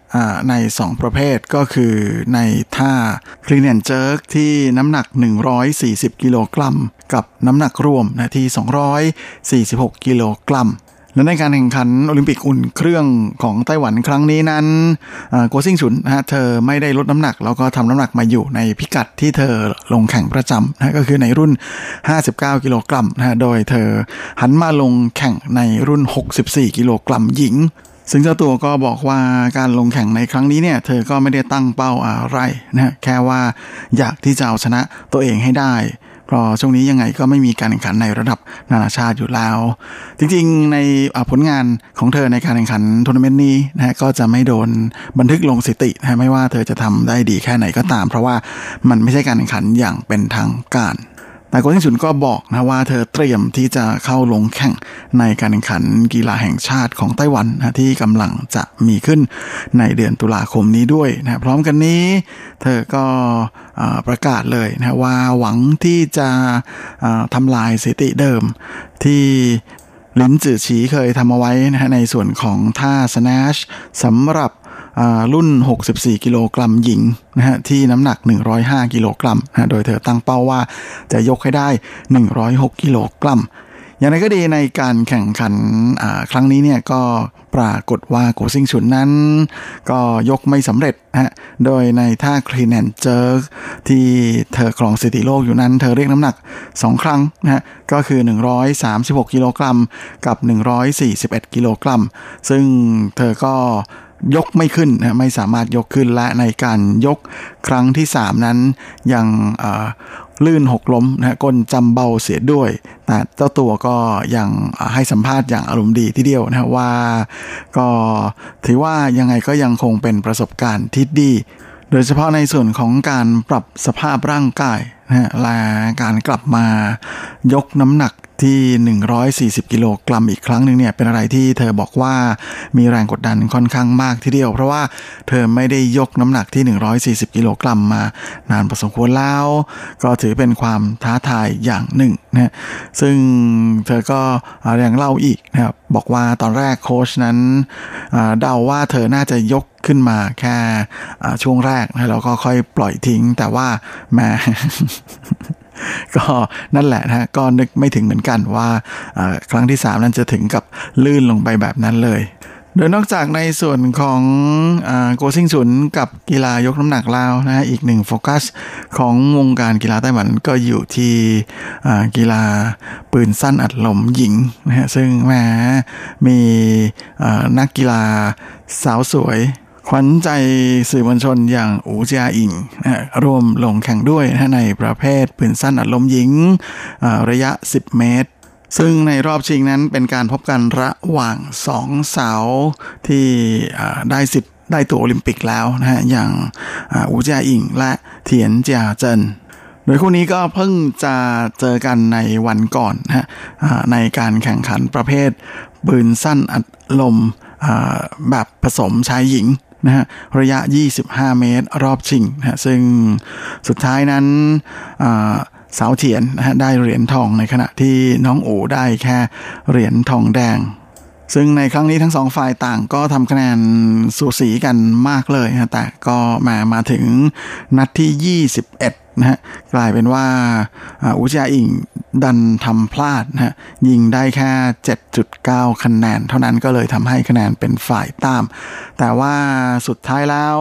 ใน 2 ประเภทก็คือในท่าคลีเนียนเจิร์กที่น้ำหนัก 140 กิโลกรัม กับน้ำหนักรวมนะที่ 246 กิโลกรัม และในการแข่งขันโอลิมปิกอุ่นเครื่องของไต้หวันครั้งนี้นั้นโกซิงฉุนนะฮะเธอไม่ได้ลดน้ำหนัก แล้วก็ทำน้ำหนักมาอยู่ในพิกัดที่เธอลงแข่งประจำนะก็คือในรุ่น 59 กิโลกรัมนะฮะโดยเธอหันมาลงแข่งในรุ่น 64 กิโลกรัมหญิงซึ่งเจ้าตัวก็บอกว่าการลงแข่งในครั้งนี้เนี่ยเธอก็ไม่ได้ตั้งเป้าอะไรนะแค่ว่าอยากที่จะเอาชนะตัวเองให้ได้ เพราะช่วงนี้ยังไงก็ไม่มีการแข่งขันในระดับนานาชาติอยู่แล้ว จริงๆ ในผลงานของเธอในการแข่งขันทัวร์นาเมนต์นี้นะก็จะไม่โดนบันทึกลงสถิตินะไม่ว่าเธอจะทำได้ดีแค่ไหนก็ตาม เพราะว่ามันไม่ใช่การแข่งขันอย่างเป็นทางการ แต่โกซิงฉุนก็บอกนะว่าเธอเตรียมที่จะเข้าลงแข่งในการแข่งขันกีฬาแห่งชาติของไต้หวันนะที่กำลังจะมีขึ้นในเดือนตุลาคมนี้ด้วยนะพร้อมกันนี้ เธอก็ประกาศเลยนะว่าหวังที่จะทำลายสถิติเดิมที่ลินจือฉีเคยทำเอาไว้นะในส่วนของท่า snatch สำหรับ รุ่น 64 กิโลกรัมหญิงนะฮะที่น้ำหนัก 105 กิโลกรัมนะโดยเธอตั้งเป้าว่าจะยกให้ได้ 106 กิโลกรัมอย่างไรก็ดีในการแข่งขันครั้งนี้เนี่ยก็ปรากฏว่าโกซิงฉุนนั้น ก็ยกไม่สำเร็จนะฮะโดยในท่า clean and jerkที่เธอครองสถิติโลกอยู่นั้น เธอเรียกน้ำหนัก 2 ครั้งนะฮะก็คือ 136 กิโลกรัมกับ 141 กิโลกรัม ซึ่งเธอก็ ยกไม่ขึ้นนะไม่สามารถยกขึ้นและในการยกครั้งที่ 3 นั้นยังลื่นหกล้มนะก้นจำเบาเสียด้วย แต่เจ้าตัวก็ยังให้สัมภาษณ์อย่างอารมณ์ดีทีเดียวนะว่าก็ถือว่ายังไงก็ยังคงเป็นประสบการณ์ที่ดี โดยเฉพาะในส่วนของการปรับสภาพร่างกายนะและการกลับมายกน้ำหนัก ที่ 140 กิโลกรัมอีกครั้งหนึ่งเนี่ยเป็นอะไรที่เธอบอกว่ามีแรงกดดันค่อนข้างมากทีเดียว เพราะว่าเธอไม่ได้ยกน้ำหนักที่ 140 กิโลกรัมมานานพอสมควรแล้ว ก็ถือเป็นความท้าทายอย่างหนึ่งนะซึ่งเธอก็ยังเล่าอีกนะครับบอกว่าตอนแรกโค้ชนั้นเดาว่าเธอน่าจะยกขึ้นมาแค่ช่วงแรกนะแล้วก็ค่อยปล่อยทิ้ง แต่ว่าแม่ ก็นั่นแหละนะก็นึกไม่ถึงเหมือนกันว่าครั้งที่ 3 นั้นจะถึงกับลื่นลงไปแบบนั้นเลยโดยนอกจากในส่วนของโกซิงสุนกับกีฬายกน้ำหนักลาวนะอีกหนึ่งโฟกัสของวงการกีฬาไต้หวันก็อยู่ที่กีฬาปืนสั้นอัดลมหญิงนะฮะซึ่งแม้มีนักกีฬาสาวสวย ขวัญใจสื่อมวลชนอย่างอูเจียอิงร่วมลงแข่งด้วยในประเภทปืนสั้นอัดลมหญิงระยะ 10 เมตรซึ่งในรอบชิงนั้นเป็นการพบกันระหว่างสองสาวที่ได้สิทธิ์ได้ตัวโอลิมปิกแล้วนะฮะอย่างอูเจียอิงและเทียนเจียเจินโดยคู่นี้ก็เพิ่งจะเจอกันในวันก่อนนะฮะในการแข่งขันประเภทปืนสั้นอัดลมแบบผสมชายหญิง นะฮะระยะ 25 เมตร รอบชิงนะะซึ่งสุดท้ายนั้นสาวเทียนนะฮะได้เหรียญทองในขณะที่น้องอูได้แค่เหรียญทองแดงซึ่งในครั้งนี้ทั้งสองฝ่ายต่างก็ทำคะแนนสูสีกันมากเลยนะแต่ก็มามาถึงนัดที่ 21 นะฮะกลายเป็นว่าอุจยาอิงดันทำพลาดนะฮะยิงได้แค่ 7.9 คะแนน เท่านั้นก็เลยทำให้คะแนนเป็นฝ่ายตาม แต่ว่าสุดท้ายแล้ว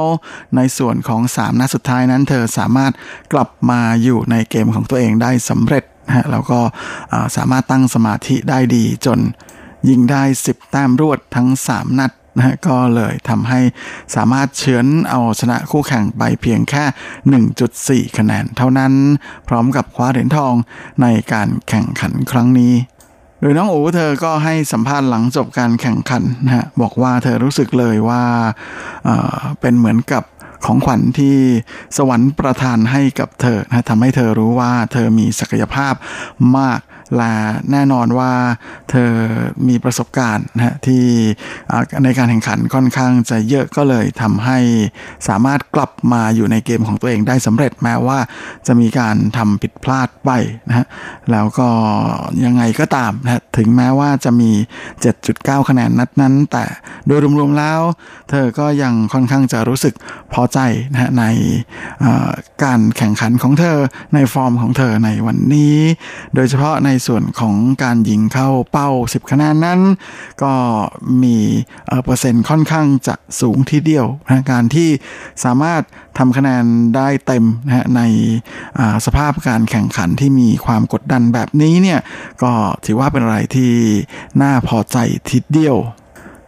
ในส่วนของ 3 นัดสุดท้ายนั้น เธอสามารถกลับมาอยู่ในเกมของตัวเองได้สำเร็จนะฮะแล้วก็สามารถตั้งสมาธิได้ดีจนยิงได้ 10 แต้มรวดทั้ง 3 นัด นะก็เลยทำให้สามารถเฉือนเอาชนะคู่แข่งไปเพียงแค่ 1.4 คะแนนเท่านั้น พร้อมกับคว้าเหรียญทองในการแข่งขันครั้งนี้โดยน้องอูเธอก็ให้สัมภาษณ์หลังจบการแข่งขันนะฮะบอกว่าเธอรู้สึกเลยว่าเเป็นเหมือนกับของขวัญที่สวรรค์ประทานให้กับเธอนะทำให้เธอรู้ว่าเธอมีศักยภาพมาก และแน่นอนว่าเธอมีประสบการณ์นะที่ในการแข่งขันค่อนข้างจะเยอะก็เลยทำให้สามารถกลับมาอยู่ในเกมของตัวเองได้สำเร็จแม้ว่าจะมีการทำผิดพลาดไปนะฮะแล้วก็ยังไงก็ตามนะถึงแม้ว่าจะมี 7.9 คะแนนนัดนั้น แต่โดยรวมๆแล้ว เธอก็ยังค่อนข้างจะรู้สึกพอใจนะฮะในการแข่งขันของเธอในฟอร์มของเธอในวันนี้ โดยเฉพาะในส่วนของการยิงเข้าเป้า 10 คะแนนนั้น ก็มีเปอร์เซ็นต์ค่อนข้างจะสูงทีเดียวนะการที่สามารถทำคะแนนได้เต็มนะในสภาพการแข่งขันที่มีความกดดันแบบนี้เนี่ยก็ถือว่าเป็นอะไรที่น่าพอใจทีเดียว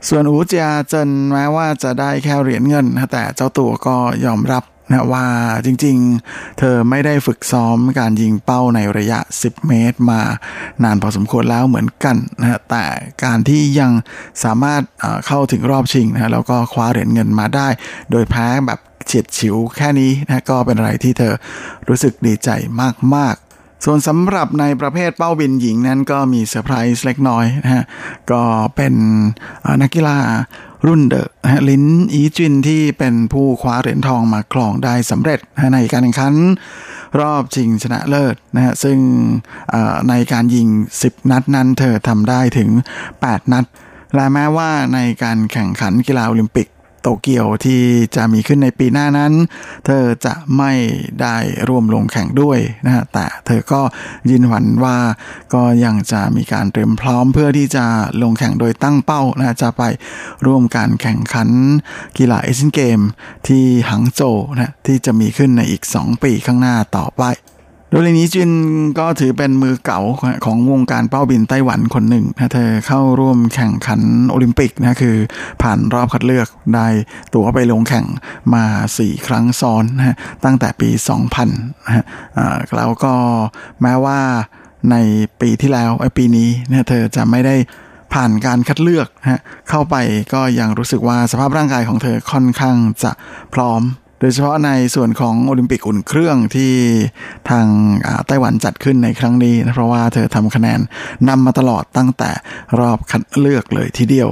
ส่วนอูเจียเจินแม้ว่าจะได้แค่เหรียญเงิน แต่เจ้าตัวก็ยอมรับ นะว่าจริงๆ เธอไม่ได้ฝึกซ้อมการยิงเป้าในระยะ 10 เมตรมานานพอสมควรแล้วเหมือนกันนะแต่การที่ยังสามารถเข้าถึงรอบชิงนะแล้วก็คว้าเหรียญเงินมาได้ โดยแพ้แบบเฉียดฉิวแค่นี้นะก็เป็นอะไรที่เธอรู้สึกดีใจมากๆ ส่วนสำหรับในประเภทเป้าบินหญิงนั้นก็มีเซอร์ไพรส์เล็กน้อยนะฮะก็เป็นนักกีฬารุ่นเดอะลินอีจินที่เป็นผู้คว้าเหรียญทองมาครองได้สำเร็จในการแข่งขันรอบชิงชนะเลิศนะฮะซึ่งในการยิง 10 นัดนั้นเธอทำได้ถึง 8 นัด และแม้ว่าในการแข่งขันกีฬาโอลิมปิก ตเกียวที่จะมีขึ้นในปีหน้านั้น เธอจะไม่ได้ร่วมลงแข่งด้วยนะฮะแต่เธอก็ยินหวันว่าก็ยังจะมีการเตรียมพร้อมเพื่อที่จะลงแข่งโดยตั้งเป้านะจะไปร่วมการแข่งขันกีฬาเอเชียนเกมที่หังโจนะที่จะมีขึ้นในอีก 2 ปีข้างหน้าต่อไป โดยนี้จินก็ถือเป็นมือเก่าของวงการเป้าบินไต้หวันคนหนึ่งนะเธอเข้าร่วมแข่งขันโอลิมปิกนะคือ ผ่านรอบคัดเลือกได้ตั๋วไปลงแข่งมา 4 ครั้งซ้อนนะตั้งแต่ปี 2000นะฮะแล้วก็แม้ว่าในปีที่แล้วไอ้ปีนี้เนี่ยเธอจะไม่ได้ผ่านการคัดเลือกนะเข้าไปก็ยังรู้สึกว่าสภาพร่างกายของเธอค่อนข้างจะพร้อม โดยเฉพาะในส่วนของโอลิมปิกอุ่นเครื่องที่ทางไต้หวันจัดขึ้นในครั้งนี้นะเพราะว่าเธอทำคะแนนนำมาตลอดตั้งแต่รอบคัดเลือกเลยทีเดียว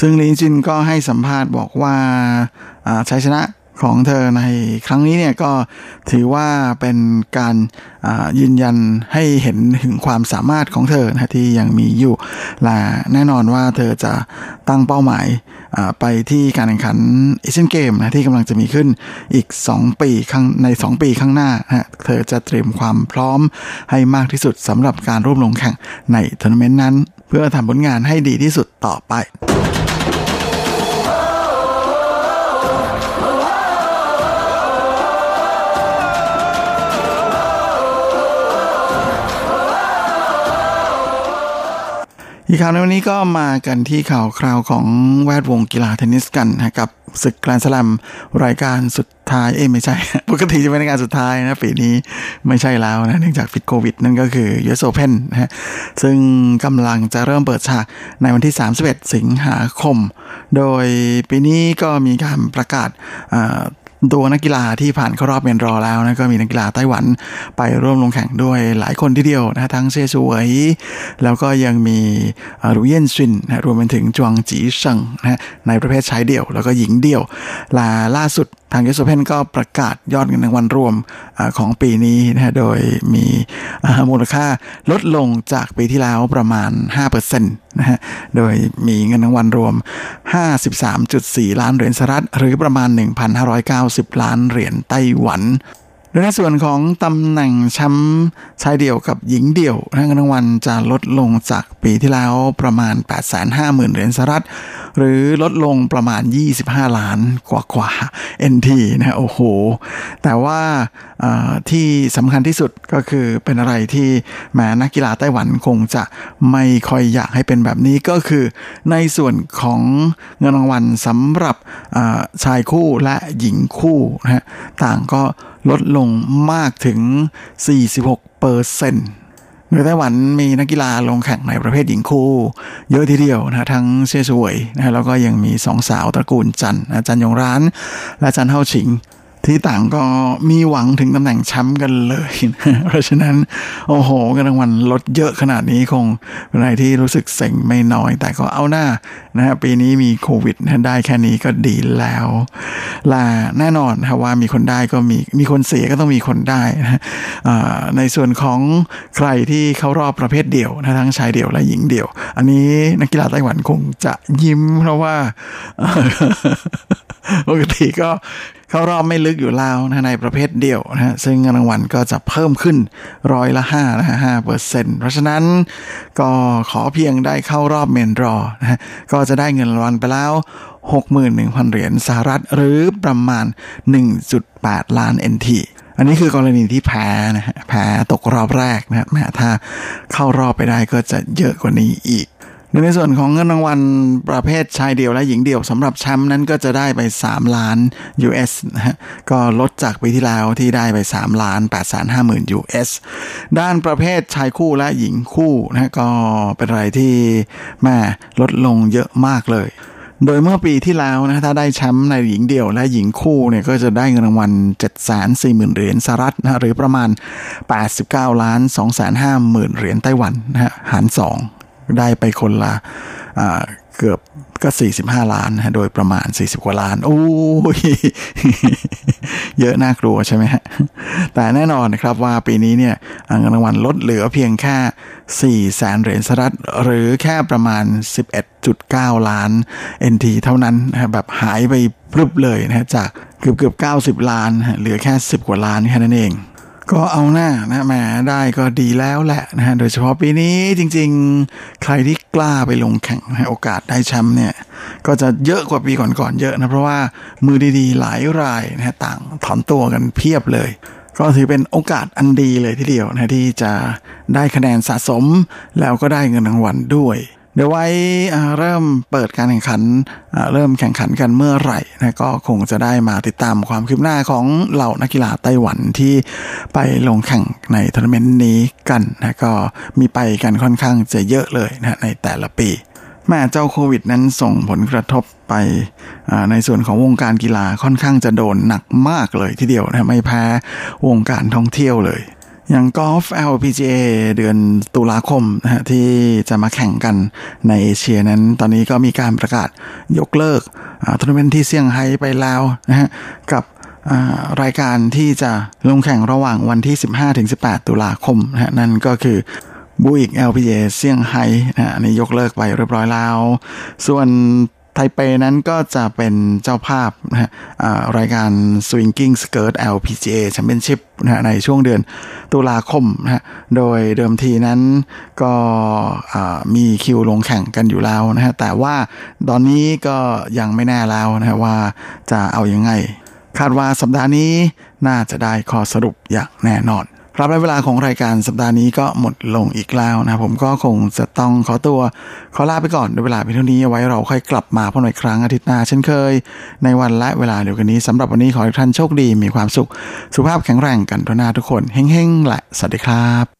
ซึ่งลินจินก็ให้สัมภาษณ์บอกว่าชัยชนะ ของเธอในครั้งนี้เนี่ยก็ถือว่าเป็นการยืนยันให้เห็นถึงความสามารถของเธอนะที่ยังมีอยู่และแน่นอนว่าเธอจะตั้งเป้าหมายไปที่การแข่งขันเอเชียนเกมส์นะที่กำลังจะมีขึ้นอีก 2 ปีข้างใน 2 ปีข้างหน้านะเธอจะเตรียมความพร้อมให้มากที่สุดสำหรับการร่วมลงแข่งในทัวร์นาเมนต์นั้น เพื่อทำผลงานให้ดีที่สุดต่อไป อีกข่าวในวันนี้ก็มากันที่ข่าวคราวของแวดวงกีฬาเทนนิสกันนะกับศึกแกรนด์สลัมรายการสุดท้ายเอ้ไม่ใช่ ปกติจะเป็นรายการสุดท้ายนะปีนี้ไม่ใช่แล้วนะเนื่องจากพิษโควิด นั่นก็คือ US Open นะฮะซึ่งกำลังจะเริ่มเปิดฉากในวันที่ 31 สิงหาคม โดยปีนี้ก็มีการประกาศ ตัวนักกีฬาที่ผ่านเข้ารอบ main draw แล้วนะก็มีนักกีฬาไต้หวันไปร่วมลงแข่งด้วยหลายคนทีเดียวนะทั้งเซซวยแล้วก็ยังมีรูเยนซินนะรวมไปถึงจวงจีเซิงนะในประเภทชายเดี่ยว แล้วก็หญิงเดี่ยวลาล่าสุด ทางยูสเพนก็ประกาศยอดเงินรางวัลรวมอของปีนี้นะโดยมีมูลค่าลดลงจากปีที่แล้วประมาณ 5%นะฮะ โดยมีเงินรางวัลรวม 53.4 ล้านเหรียญสหรัฐ หรือประมาณ 1,590 ล้านเหรียญไต้หวัน โดยในส่วนของตำแหน่งแชมป์ชายเดี่ยวกับหญิงเดี่ยวเงินรางวัลจะลดลงจากปีที่แล้วประมาณ 850,000 เหรียญสหรัฐ หรือลดลงประมาณ 25 ล้านกว่ากว่า NT นะโอ้โห แต่ว่าที่สำคัญที่สุดก็คือเป็นอะไรที่แม้นักกีฬาไต้หวันคงจะไม่ค่อยอยากให้เป็นแบบนี้ก็คือในส่วนของเงินรางวัลสำหรับชายคู่และหญิงคู่นะฮะต่างก็ ลดลงมากถึง 46เปอร์เซ็นต์โดยไต้หวันมีนักกีฬาลงแข่งในประเภทหญิงคู่ เยอะทีเดียวนะทั้งเชี่ยสวยนะแล้วก็ยังมีสองสาวตระกูลจันนะจันยงร้าน และจันเฮาชิง ที่ต่างก็มีหวังถึงตำแหน่งแชมป์กันเลยเพราะฉะนั้น โอ้โหกันรางวัลลดเยอะขนาดนี้คงเป็นอะไรที่รู้สึกเซ็งไม่น้อย แต่ก็เอาหน้านะฮะปีนี้มีโควิดได้แค่นี้ก็ดีแล้วล่ะแน่นอนนะว่ามีคนได้ก็มีมีคนเสียก็ต้องมีคนได้นะในส่วนของใครที่เข้ารอบประเภทเดี่ยวนะทั้งชายเดี่ยวและหญิงเดี่ยว อันนี้นักกีฬาไต้หวันคงจะยิ้มเพราะว่าปกติก็ เข้ารอบไม่ลึกอยู่แล้วนะในประเภทเดียวนะฮะซึ่งเงินรางวัลก็จะเพิ่มขึ้นร้อยละห้านะฮะห้าเปอร์เซ็นต์เพราะฉะนั้นก็ขอเพียงได้เข้ารอบเมนรอนะฮะก็จะได้เงินรางวัลไปแล้ว 61,000 เหรียญสหรัฐหรือประมาณ 1.8 ล้าน NT อันนี้คือกรณีที่แพ้นะฮะแพ้ตกรอบแรกนะแม้ถ้าเข้ารอบไปได้ก็จะเยอะกว่านี้อีก ในส่วนของเงินรางวัลประเภทชายเดี่ยวและหญิงเดี่ยวสำหรับแชมป์นั้นก็จะได้ไป 3 ล้าน US นะฮะก็ลดจากปีที่แล้วที่ได้ไป 3 ล้าน8 5 0 0 0 0 US ด้านประเภทชายคู่และหญิงคู่นะก็เป็นอะไรที่แม่ลดลงเยอะมากเลยโดยเมื่อปีที่แล้วนะถ้าได้แชมป์ในหญิงเดี่ยวและหญิงคู่เนี่ยก็จะได้เงินรางวัล 740,000 เหรียญสหรัฐนะหรือประมาณ 89 ล้าน 250,000 เหรียญไต้หวันนะฮะหาร 2 ได้ไปคนละเกือบก็ 45 ล้านนะโดยประมาณ 40 กว่าล้าน โอ้ย เยอะน่ากลัวใช่ไหมฮะ แต่แน่นอนนะครับว่าปีนี้เนี่ยเงินรางวัลลดเหลือเพียงแค่ 4 แสนเหรียญสหรัฐ หรือแค่ประมาณ 11.9 ล้าน NT เท่านั้นนะแบบหายไปพรึบเลยนะจากเกือบเกือบ90 ล้าน เหลือแค่ 10 กว่าล้านแค่นั้นเอง ก็เอาหน้านะแม่ได้ก็ดีแล้วแหละนะฮะโดยเฉพาะปีนี้จริง ๆ ใครที่กล้าไปลงแข่งให้โอกาสได้แชมป์เนี่ยก็จะเยอะกว่าปีก่อนๆเยอะนะ เพราะว่ามือดีๆ หลายรายนะฮะต่างถอนตัวกันเพียบเลย ก็ถือเป็นโอกาสอันดีเลยทีเดียวนะที่จะได้คะแนนสะสม แล้วก็ได้เงินรางวัลด้วย ดี๋ยวไว้เริ่มเปิดการแข่งขันเริ่มแข่งขันกันเมื่อไหร่นะก็คงจะได้มาติดตามความคืบหน้าของเหล่านักกีฬาไต้หวันที่ไปลงแข่งในทัวร์นาเมนต์นี้กันนะก็มีไปกันค่อนข้างจะเยอะเลยนะในแต่ละปีแหมเจ้าโควิดนั้นส่งผลกระทบไปในส่วนของวงการกีฬาค่อนข้างจะโดนหนักมากเลยทีเดียวนะไม่แพ้วงการท่องเที่ยวเลย อย่างกอล์ฟ LPGA เดือนตุลาคมนะฮะที่จะมาแข่งกันในเอเชียนั้น ตอนนี้ก็มีการประกาศยกเลิกทัวร์นาเมนต์ที่เซี่ยงไฮ้ไปแล้วนะฮะกับรายการที่จะลงแข่งระหว่างวันที่ 15-18 ตุลาคมนะฮะนั่นก็คือบูอิก LPGA เซี่ยงไฮ้นะอันนี้ยกเลิกไปเรียบร้อยแล้ว ส่วน ไทเปนั้นก็จะเป็นเจ้าภาพนะฮะรายการ Swinging Skirt LPGA Championship นะฮะในช่วงเดือนตุลาคมนะฮะโดยเดิมทีนั้นก็มีคิวลงแข่งกันอยู่แล้วนะฮะแต่ว่าตอนนี้ก็ยังไม่แน่แล้วนะฮะว่าจะเอาอยัางไง คาดว่าสัปดาห์นี้น่าจะได้ข้อสรุปอย่างแน่นอน ครับและเวลาของรายการสัปดาห์นี้ก็หมดลงอีกแล้วนะผมก็คงจะต้องขอตัวขอลาไปก่อนด้วยเวลาเพียงเท่านี้เอาไว้เราค่อยกลับมาพบในครั้งอาทิตย์หน้าเช่นเคย ในวันและเวลาเดียวกันนี้สำหรับวันนี้ขอให้ท่านโชคดีมีความสุข สุขภาพแข็งแรงกันทุกหน้าทุกคนเฮ้งๆแหละสวัสดีครับ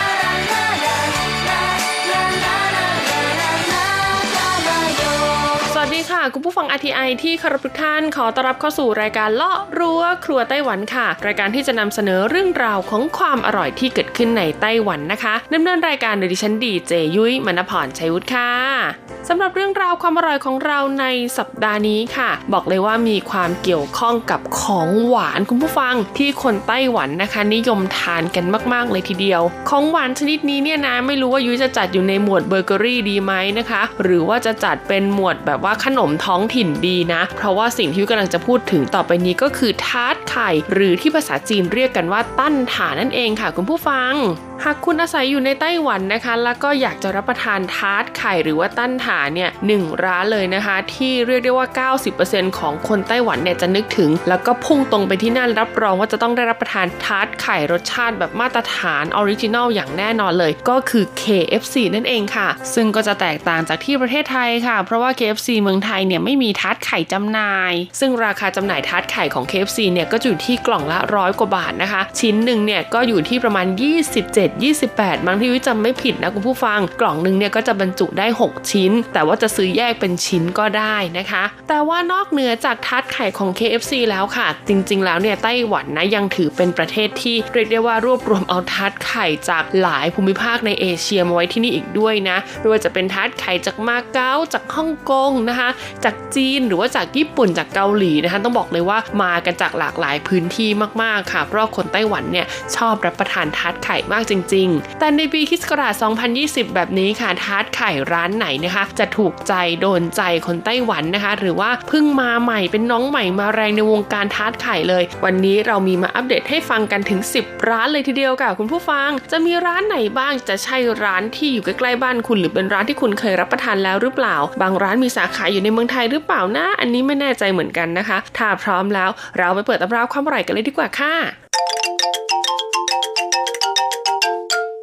ดีค่ะ คุณผู้ฟัง RTI ที่คารพทุกท่านขอต้อนรับเข้าสู่รายการเลาะรั้วครัวไต้หวันค่ะ รายการที่จะนำเสนอเรื่องราวของความอร่อยที่เกิดขึ้นในไต้หวันนะคะดำเนินรายการโดยดิฉันดีเจยุ้ยมณพรชัยวุฒิค่ะสำหรับเรื่องราวความอร่อยของเราในสัปดาห์นี้ค่ะ บอกเลยว่ามีความเกี่ยวข้องกับของหวานคุณผู้ฟังที่คนไต้หวันนะคะ นิยมทานกันมาก ๆ เลยทีเดียว ของหวานชนิดนี้เนี่ยนะไม่รู้ว่ายุ้ยจะจัดอยู่ในหมวดเบเกอรี่ดีไหมนะคะ หรือว่าจะจัดเป็นหมวดแบบว่าขนมท้องถิ่นดีนะ เพราะว่าสิ่งที่กำลังจะพูดถึงต่อไปนี้ก็คือทาร์ตไข่ หรือที่ภาษาจีนเรียกกันว่าตั้นถานั่นเองค่ะคุณผู้ฟัง หากคุณอาศัยอยู่ในไต้หวันนะคะ แล้วก็อยากจะรับประทานทาร์ตไข่หรือว่าตั้นถาเนี่ยหนึ่งร้านเลยนะคะ ที่เรียกได้ว่า 90%ของคนไต้หวันเนี่ยจะนึกถึง แล้วก็พุ่งตรงไปที่นั่นรับรองว่าจะต้องได้รับประทานทาร์ตไข่รสชาติแบบมาตรฐาน original อย่างแน่นอนเลย ก็คือ KFC นั่นเองค่ะ ซึ่งก็จะแตกต่างจากที่ประเทศไทยค่ะ เพราะว่า KFC เมืองไทยเนี่ยไม่มีทาร์ตไข่จำหน่าย ซึ่งราคาจำหน่ายทาร์ตไข่ของ KFC เนี่ยก็อยู่ที่กล่องละร้อยกว่าบาทนะคะ ชิ้นหนึ่งเนี่ยก็อยู่ที่ประมาณ27-28บาทถ้าวิจำไม่ผิดนะคุณผู้ฟัง กล่องหนึ่งเนี่ยก็จะบรรจุได้ 6 ชิ้น แต่ว่าจะซื้อแยกเป็นชิ้นก็ได้นะคะ แต่ว่านอกเหนือจากทาร์ตไข่ของ KFC แล้วค่ะ จริง ๆ แล้วเนี่ยไต้หวันนะยังถือเป็นประเทศที่เรียกได้ว่ารวบรวมเอาทาร์ตไข่จากหลายภูมิภาคในเอเชียมาไว้ที่นี่อีกด้วยนะไม่ว่าจะเป็นทาร์ตไข่จากมาเก๊าจากฮ่องกงนะคะ จากจีนหรือว่าจากญี่ปุ่นจากเกาหลีนะคะต้องบอกเลยว่ามากันจากหลากหลายพื้นที่มากๆค่ะ เพราะคนไต้หวันเนี่ยชอบรับประทานทาร์ตไข่มากจริงๆแต่ในปีคศ2020 แบบนี้ค่ะทาร์ตไข่ร้านไหนนะคะ จะถูกใจโดนใจคนไต้หวันนะคะ หรือว่าเพิ่งมาใหม่เป็นน้องใหม่มาแรงในวงการทาร์ตไข่เลย วันนี้เรามีมาอัปเดตให้ฟังกันถึง 10 ร้านเลยทีเดียวค่ะคุณผู้ฟัง จะมีร้านไหนบ้างจะใช่ร้านที่อยู่ใกล้ๆบ้านคุณ หรือเป็นร้านที่คุณเคยรับประทานแล้วหรือเปล่า บางร้านมีสาขาอยู่ในเมืองไทยหรือเปล่านะอันนี้ไม่แน่ใจเหมือนกันนะคะ ถ้าพร้อมแล้วเราไปเปิดตำราความอร่อยกันเลยดีกว่าค่ะ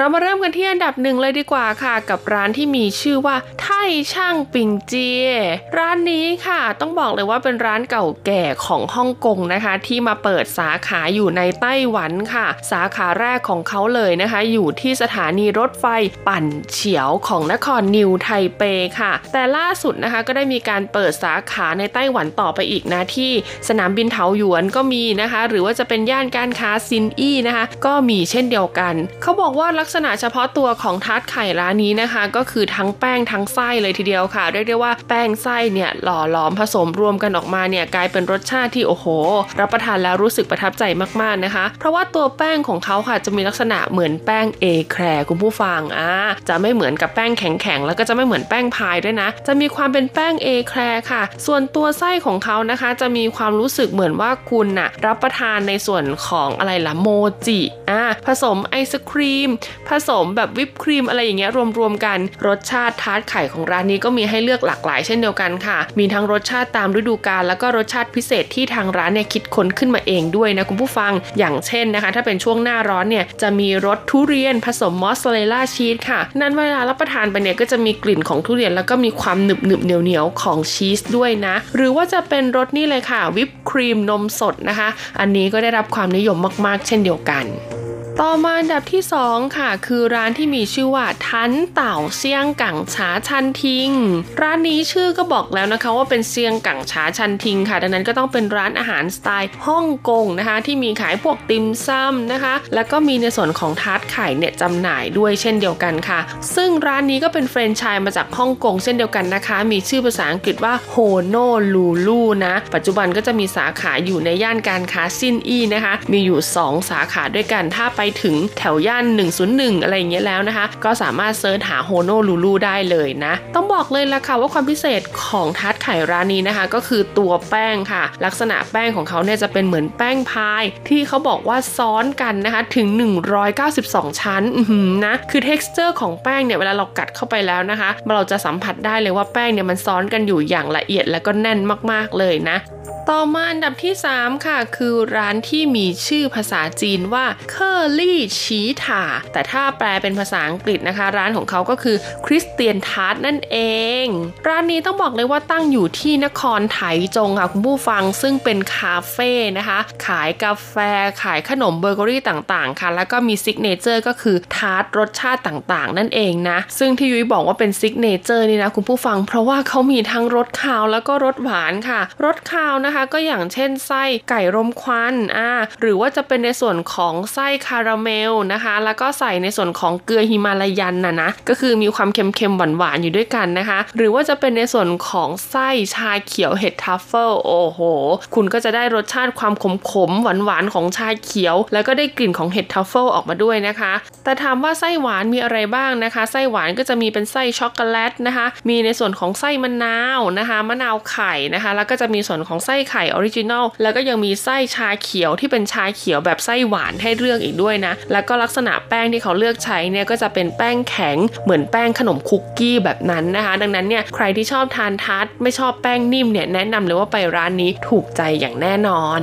เรามาเริ่มกันที่อันดับหนึ่งเลยดีกว่าค่ะ กับร้านที่มีชื่อว่าไทช่างปิงเจียร้านนี้ค่ะต้องบอกเลยว่าเป็นร้านเก่าแก่ของฮ่องกงนะคะ ที่มาเปิดสาขาอยู่ในไต้หวันค่ะ สาขาแรกของเขาเลยนะคะ อยู่ที่สถานีรถไฟปั่นเฉียวของนครนิวไทเปค่ะ แต่ล่าสุดนะคะก็ได้มีการเปิดสาขาในไต้หวันต่อไปอีกนะที่สนามบินเถาหยวนก็มีนะคะ หรือว่าจะเป็นย่านการค้าซินอี้นะคะ ก็มีเช่นเดียวกัน เขาบอกว่าลักกษณะเฉพาะตัวของทาร์ตไข่ร้านนี้นะคะ ก็คือทั้งแป้งทั้งไส้เลยทีเดียวค่ะ เรียกได้ว่าแป้งไส้เนี่ยหล่อหลอมผสมรวมกันออกมาเนี่ยกลายเป็นรสชาติที่โอ้โห รับประทานแล้วรู้สึกประทับใจมากๆนะคะ เพราะว่าตัวแป้งของเขาค่ะจะมีลักษณะเหมือนแป้งเอแครคุณผู้ฟังอ่าจะไม่เหมือนกับแป้งแข็งๆแล้วก็จะไม่เหมือนแป้งพายด้วยนะ จะมีความเป็นแป้งเอแครค่ะ ส่วนตัวไส้ของเขานะคะ จะมีความรู้สึกเหมือนว่าคุณน่ะรับประทานในส่วนของอะไรล่ะโมจิอ่าผสมไอศครีมผสมแบบวิปครีมอะไรอย่างเงี้ยรวมๆกัน รสชาติทาร์ตไข่ของร้านนี้ก็มีให้เลือกหลากหลายเช่นเดียวกันค่ะ มีทั้งรสชาติตามฤดูกาลแล้วก็รสชาติพิเศษที่ทางร้านเนี่ยคิดค้นขึ้นมาเองด้วยนะคุณผู้ฟังอย่างเช่นนะคะ ถ้าเป็นช่วงหน้าร้อนเนี่ยจะมีรสทุเรียนผสมมอสซาเรลล่าชีสค่ะ นั้นเวลารับประทานไปเนี่ยก็จะมีกลิ่นของทุเรียนแล้วก็มีความหนึบหนึบเหนียวเหนียวๆของชีสด้วยนะ หรือว่าจะเป็นรสนี่เลยค่ะ วิปครีมนมสดนะคะ อันนี้ก็ได้รับความนิยมมาก ๆ เช่นเดียวกัน ต่อมาอันดับที่ 2 ค่ะ คือร้านที่มีชื่อว่าทันเต่าเซียงกังฉาชันทิง ร้านนี้ชื่อก็บอกแล้วนะคะว่าเป็นเซียงกังฉาชันทิงค่ะ ดังนั้นก็ต้องเป็นร้านอาหารสไตล์ฮ่องกงนะคะ ที่มีขายพวกติมซัมนะคะ แล้วก็มีในส่วนของทาร์ตไข่เนี่ยจำหน่ายด้วยเช่นเดียวกันค่ะ ซึ่งร้านนี้ก็เป็นแฟรนไชส์มาจากฮ่องกงเช่นเดียวกันนะคะ มีชื่อภาษาอังกฤษว่าโฮโนลูลูนะ ปัจจุบันก็จะมีสาขาอยู่ในย่านการค้าซินอี้นะคะ มีอยู่ 2 สาขาด้วยกัน ถ้าไปถึงแถวย่าน 101 อะไรอย่างเงี้ยแล้วนะคะ ก็สามารถ search หาโฮโนลูลูได้เลยนะ ต้องบอกเลยละค่ะว่าความพิเศษของทาร์ตไข่ร้านนี้นะคะ ก็คือตัวแป้งค่ะ ลักษณะแป้งของเขาเนี่ยจะเป็นเหมือนแป้งพาย ที่เขาบอกว่าซ้อนกันนะคะถึง 192 ชั้นนะคือ t e x t อร์ของแป้งเนี่ยเวลาเรากัดเข้าไปแล้วนะคะเราจะสัมผัสได้เลยว่าแป้งเนี่ยมันซ้อนกันอยู่อย่างละเอียดแล้วก็แน่นมากๆเลยนะต่อมาอันดับที่ 3 ค่ะ คือร้านที่มีชื่อภาษาจีนว่าเคอร์ลี่ชีถาแต่ถ้าแปลเป็นภาษาอังกฤษนะคะ ร้านของเขาก็คือคริสเตียนทาร์ตนั่นเอง ร้านนี้ต้องบอกเลยว่าตั้งอยู่ที่นครไถจงค่ะคุณผู้ฟังซึ่งเป็นคาเฟ่นะคะ ขายกาแฟขายขนมเบเกอรี่ต่างๆ ค่ะ แล้วก็มี signature ก็คือทาร์ตรสชาติต่างๆ นั่นเองนะ ซึ่งที่ยุ้ยบอกว่าเป็น signature นี่นะคุณผู้ฟัง เพราะว่าเขามีทั้งรสคาวแล้วก็รสหวานค่ะ รสคาวนะคะก็อย่างเช่นไส้ไก่รมควันอ่าหรือว่าจะเป็นในส่วนของไส้คาราเมลนะคะ แล้วก็ใส่ในส่วนของเกลือ Himalayan น่ะนะก็คือมีความเค็มๆหวานๆอยู่ด้วยกันนะคะ หรือว่าจะเป็นในส่วนของไส้ชาเขียวเห็ดทัฟเฟิลโอ้โห คุณก็จะได้รสชาติความขมๆหวานๆของชาเขียว แล้วก็ได้กลิ่นของเห็ดทัฟเฟิลออกมาด้วยนะคะ แต่ถามว่าไส้หวานมีอะไรบ้างนะคะ ไส้หวานก็จะมีเป็นไส้ช็อกโกแลตนะคะ มีในส่วนของไส้มะนาวนะคะมะนาวไข่นะคะ แล้วก็จะมีส่วนของไส้ไข่ original แล้วก็ยังมีไส้ชาเขียวที่เป็นชาเขียวแบบไส้หวานให้เลือกอีกด้วยนะ แล้วก็ลักษณะแป้งที่เขาเลือกใช้เนี่ยก็จะเป็นแป้งแข็งเหมือนแป้งขนมคุกกี้แบบนั้นนะคะ ดังนั้นเนี่ยใครที่ชอบทานทาร์ตไม่ชอบแป้งนิ่มเนี่ยแนะนำเลยว่าไปร้านนี้ถูกใจอย่างแน่นอน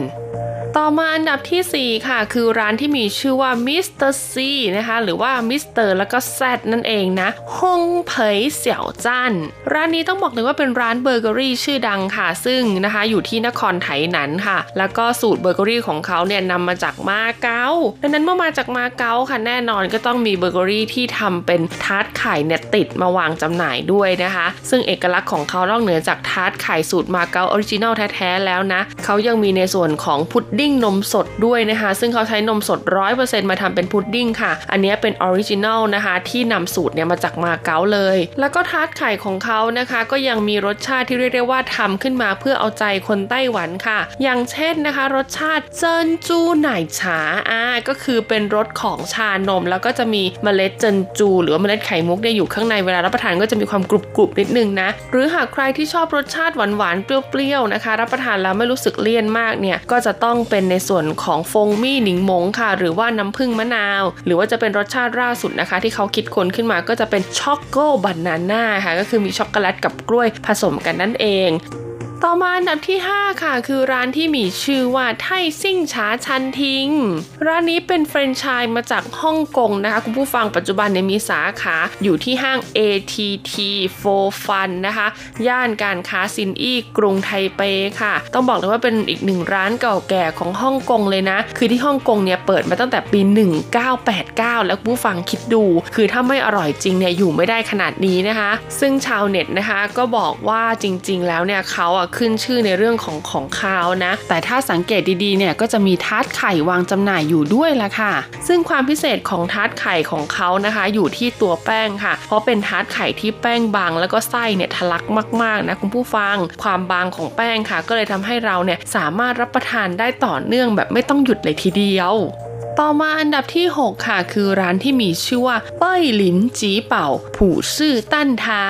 ต่อมาอันดับที่ 4 ค่ะ คือร้านที่มีชื่อว่า Mister Z นะคะหรือว่ามิสเตอร์แล้วก็ Z นั่นเองนะฮงเผยเสี่ยวจันร้านนี้ต้องบอกเลยว่าเป็นร้านเบเกอรี่ชื่อดังค่ะ ซึ่งนะคะอยู่ที่นครไถหนันค่ะ แล้วก็สูตรเบเกอรี่ของเขาเนี่ยนำมาจากมาเก๊าดังนั้นเมื่อมาจากมาเก๊าค่ะแน่นอนก็ต้องมีเบเกอรี่ที่ทำเป็นทาร์ตไข่เนี่ยติดมาวางจำหน่ายด้วยนะคะ ซึ่งเอกลักษณ์ของเขานอกเหนือจากทาร์ตไข่สูตรมาเก๊า original แท้ๆแล้วนะเขายังมีในส่วนของพุดดิ้งนมสดด้วยนะคะ ซึ่งเขาใช้นมสด 100%มาทำเป็นพุดดิ้งค่ะ อันนี้เป็น original นะคะ ที่นำสูตรเนี่ยมาจากมาเก๊าเลย แล้วก็ทาร์ตไข่ของเขานะคะ ก็ยังมีรสชาติที่เรียกได้ว่าทำขึ้นมาเพื่อเอาใจคนไต้หวันค่ะ อย่างเช่นนะคะ รสชาติ 珍珠奶ฉาอ่าก็คือเป็นรสของชานม แล้วก็จะมีเมล็ดเจินจู หรือว่าเมล็ดไข่มุกเนี่ยอยู่ข้างในเวลารับประทานก็จะมีความกรุบกรุบนิดนึงนะ หรือหากใครที่ชอบรสชาติหวานหวานเปรี้ยวๆนะคะ รับประทานแล้วไม่รู้สึกเลี่ยนมากเนี่ยก็จะต้องเป็นในส่วนของฟงมี่หนิงมงค่ะ หรือว่าน้ำผึ้งมะนาว หรือว่าจะเป็นรสชาติล่าสุดนะคะ ที่เขาคิดค้นขึ้นมาก็จะเป็นช็อกโกบานาน่าค่ะ ก็คือมีช็อกโกแลตกับกล้วยผสมกันนั่นเอง ต่อมาอันดับที่ 5 ค่ะ คือร้านที่มีชื่อว่าไทซิ่งช้าชันทิง ร้านนี้เป็นแฟรนไชส์มาจากฮ่องกงนะคะ คุณผู้ฟังปัจจุบันเนี่ยมีสาขาอยู่ที่ห้าง ATT for Fun นะคะ ย่านการค้าซินอี้กรุงไทเปค่ะ ต้องบอกเลยว่าเป็นอีกหนึ่งร้านเก่าแก่ของฮ่องกงเลยนะ คือที่ฮ่องกงเนี่ยเปิดมาตั้งแต่ปี 1989 แล้วผู้ฟังคิดดู คือถ้าไม่อร่อยจริงเนี่ยอยู่ไม่ได้ขนาดนี้นะคะ ซึ่งชาวเน็ตนะคะก็บอกว่าจริง ๆ แล้วเนี่ยเขาอะขึ้นชื่อในเรื่องของของคาวนะ แต่ถ้าสังเกตดีๆเนี่ยก็จะมีทาร์ตไข่วางจำหน่ายอยู่ด้วยละค่ะ ซึ่งความพิเศษของทาร์ตไข่ของเขานะคะ อยู่ที่ตัวแป้งค่ะ เพราะเป็นทาร์ตไข่ที่แป้งบางแล้วก็ไส้เนี่ยทะลักมากๆนะคุณผู้ฟัง ความบางของแป้งค่ะ ก็เลยทำให้เราเนี่ยสามารถรับประทานได้ต่อเนื่องแบบไม่ต้องหยุดเลยทีเดียว ต่อมาอันดับที่ 6 ค่ะ คือร้านที่มีชื่อว่า เป้ยหลินจีเป่า ผู่ซื่อตั้นทา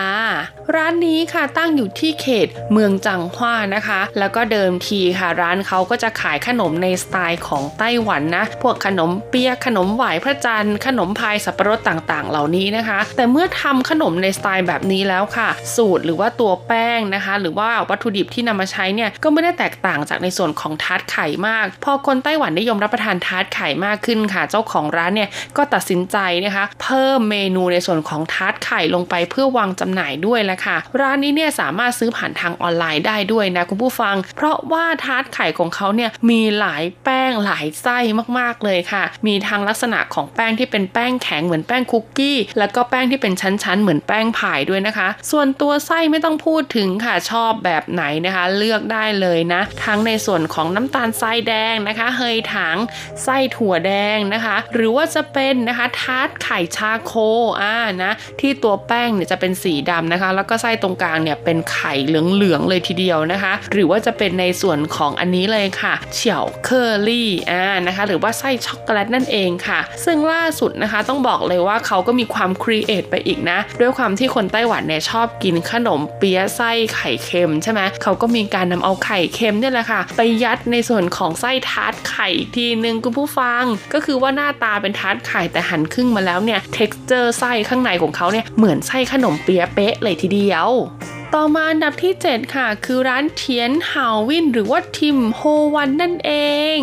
ร้านนี้ค่ะตั้งอยู่ที่เขตเมืองจังหว้านะคะ แล้วก็เดิมทีค่ะ ร้านเขาก็จะขายขนมในสไตล์ของไต้หวันนะ พวกขนมเปี๊ยกขนมไหวพระจันทร์ขนมพายสับปะรดต่างๆ เหล่านี้นะคะ แต่เมื่อทำขนมในสไตล์แบบนี้แล้วค่ะ สูตรหรือว่าตัวแป้งนะคะ หรือว่าวัตถุดิบที่นำมาใช้เนี่ยก็ไม่ได้แตกต่างจากในส่วนของทาร์ตไข่มาก พอคนไต้หวันนิยมรับประทานทาร์ตไข่มากขึ้นค่ะ เจ้าของร้านเนี่ยก็ตัดสินใจนะคะ เพิ่มเมนูในส่วนของทาร์ตไข่ลงไปเพื่อวางจำหน่ายด้วยแหละค่ะ ร้านนี้เนี่ยสามารถซื้อผ่านทางออนไลน์ได้ด้วยนะคุณผู้ฟัง เพราะว่าทาร์ตไข่ของเขาเนี่ยมีหลายแป้งหลายไส้มากๆเลยค่ะ มีทางลักษณะของแป้งที่เป็นแป้งแข็งเหมือนแป้งคุกกี้แล้วก็แป้งที่เป็นชั้นๆ เหมือนแป้งผายด้วยนะคะ ส่วนตัวไส้ไม่ต้องพูดถึงค่ะชอบแบบไหนนะคะ เลือกได้เลยนะ ทั้งในส่วนของน้ำตาลทรายแดงนะคะเฮยถังไส้ถั่วแดงนะคะ หรือว่าจะเป็นนะคะทาร์ตไข่ charcoal นะที่ตัวแป้งเนี่ยจะเป็นสีดำนะคะ แล้วก็ไส้ตรงกลางเนี่ยเป็นไข่เหลืองๆเลยทีเดียวนะคะ หรือว่าจะเป็นในส่วนของอันนี้เลยค่ะ巧克力 อ่านะคะ หรือว่าไส้ช็อกโกแลตนั่นเองค่ะ ซึ่งล่าสุดนะคะต้องบอกเลยว่าเขาก็มีความ create ไปอีกนะ ด้วยความที่คนไต้หวันเนี่ยชอบกินขนมเปี๊ยะไส้ไข่เค็มใช่ไหมเขาก็มีการนำเอาไข่เค็มเนี่ยแหละค่ะ ไปยัดในส่วนของไส้ทาร์ตไข่อีกทีนึงคุณผู้ฟังก็คือว่าหน้าตาเป็นทาร์ตไข่แต่หั่นครึ่งมาแล้วเนี่ย texture ไส้ข้างในของเขาเนี่ยเหมือนไส้ขนมเปี๊ยะเป๊ะเลยทีเดียว ต่อมาอันดับที่ 7 ค่ะ คือร้านเทียนฮาวินหรือว่า Tim Ho Wan นั่นเอง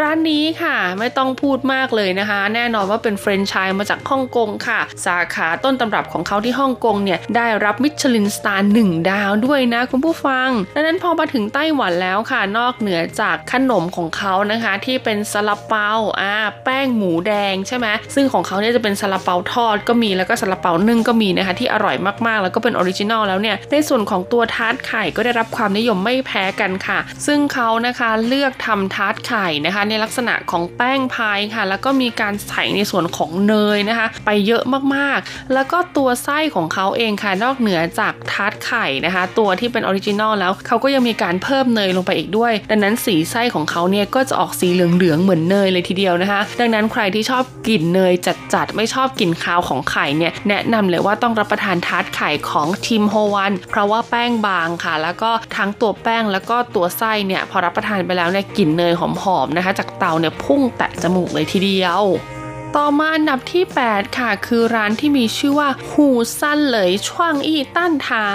ร้านนี้ค่ะไม่ต้องพูดมากเลยนะคะ แน่นอนว่าเป็นแฟรนไชส์มาจากฮ่องกงค่ะ สาขาต้นตำรับของเขาที่ฮ่องกงเนี่ย ได้รับมิชลิน star หนึ่งดาวด้วยนะคุณผู้ฟัง ดังนั้นพอมาถึงไต้หวันแล้วค่ะ นอกเหนือจากขนมของเขานะคะ ที่เป็นซาลาเปาอ่าแป้งหมูแดงใช่ไหมซึ่งของเขาเนี่ยจะเป็นซาลาเปาทอดก็มีแล้วก็ซาลาเปานึ่งก็มีนะคะที่อร่อยมากๆ แล้วก็เป็น original แล้วเนี่ยในส่วนวนของตัวทาร์ตไข่ก็ได้รับความนิยมไม่แพ้กันค่ะ ซึ่งเขานะคะเลือกทำทาร์ตไข่นะคะ ในลักษณะของแป้งพายค่ะ แล้วก็มีการใส่ในส่วนของเนยนะคะ ไปเยอะมากๆ แล้วก็ตัวไส้ของเขาเองค่ะนอกเหนือจากทาร์ตไข่นะคะ ตัวที่เป็น original แล้วเขาก็ยังมีการเพิ่มเนยลงไปอีกด้วย ดังนั้นสีไส้ของเขาเนี่ยก็จะออกสีเหลืองๆเหมือนเนยเลยทีเดียวนะคะ ดังนั้นใครที่ชอบกลิ่นเนยจัดๆไม่ชอบกลิ่นคาวของไข่เนี่ยแนะนำเลยว่าต้องรับประทานทาร์ตไข่ของทิมโฮวันเพราะว่าแป้งบางค่ะ แล้วก็ทั้งตัวแป้งแล้วก็ตัวไส้เนี่ยพอรับประทานไปแล้วเนี่ยกลิ่นเนยหอมๆนะคะ จากเตาเนี่ยพุ่งแตะจมูกเลยทีเดียว ต่อมาอันดับที่ 8 ค่ะ คือร้านที่มีชื่อว่าหูซันเหลยช่วงอี้ตั้นทา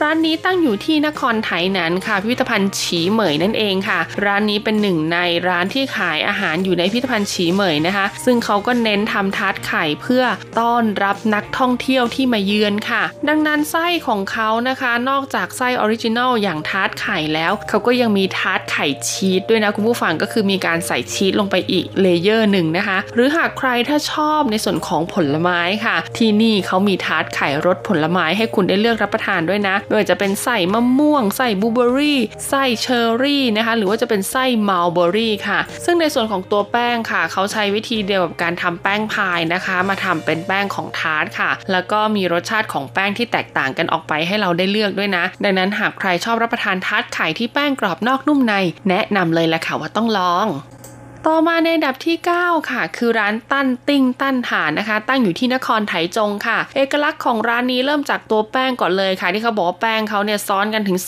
ร้านนี้ตั้งอยู่ที่นครไถหนันค่ะ พิพิธภัณฑ์ฉีเหมยนั่นเองค่ะ ร้านนี้เป็นหนึ่งในร้านที่ขายอาหารอยู่ในพิพิธภัณฑ์ฉีเหมยนะคะ ซึ่งเขาก็เน้นทำทาร์ตไข่เพื่อต้อนรับนักท่องเที่ยวที่มาเยือนค่ะ ดังนั้นไส้ของเขานะคะ นอกจากไส้ original อย่างทาร์ตไข่แล้วเขาก็ยังมีทาร์ตไข่ชีสด้วยนะคุณผู้ฟังก็คือมีการใส่ชีสลงไปอีก layer หนึ่งนะคะ หรือหากใครถ้าชอบในส่วนของผลไม้ค่ะ ที่นี่เขามีทาร์ตไข่รสผลไม้ให้คุณได้เลือกรับประทานด้วยนะไม่ว่าจะเป็นไส้มะม่วงไส้บลูเบอรี่ไส้เชอร์รี่นะคะหรือว่าจะเป็นไส้มัลเบอรี่ค่ะ ซึ่งในส่วนของตัวแป้งค่ะ เขาใช้วิธีเดียวกับการทำแป้งพายนะคะ มาทำเป็นแป้งของทาร์ตค่ะ แล้วก็มีรสชาติของแป้งที่แตกต่างกันออกไปให้เราได้เลือกด้วยนะ ดังนั้นหากใครชอบรับประทานทาร์ตไข่ที่แป้งกรอบนอกนุ่มใน แนะนำเลยแหละค่ะว่าต้องลอง ต่อมาอันดับที่ 9 ค่ะ คือร้านตั้นติ้งตั้นหานนะคะ ตั้งอยู่ที่นครไถจงค่ะ เอกลักษณ์ของร้านนี้เริ่มจากตัวแป้งก่อนเลยค่ะ ที่เขาบอกว่าแป้งเขาเนี่ยซ้อนกันถึง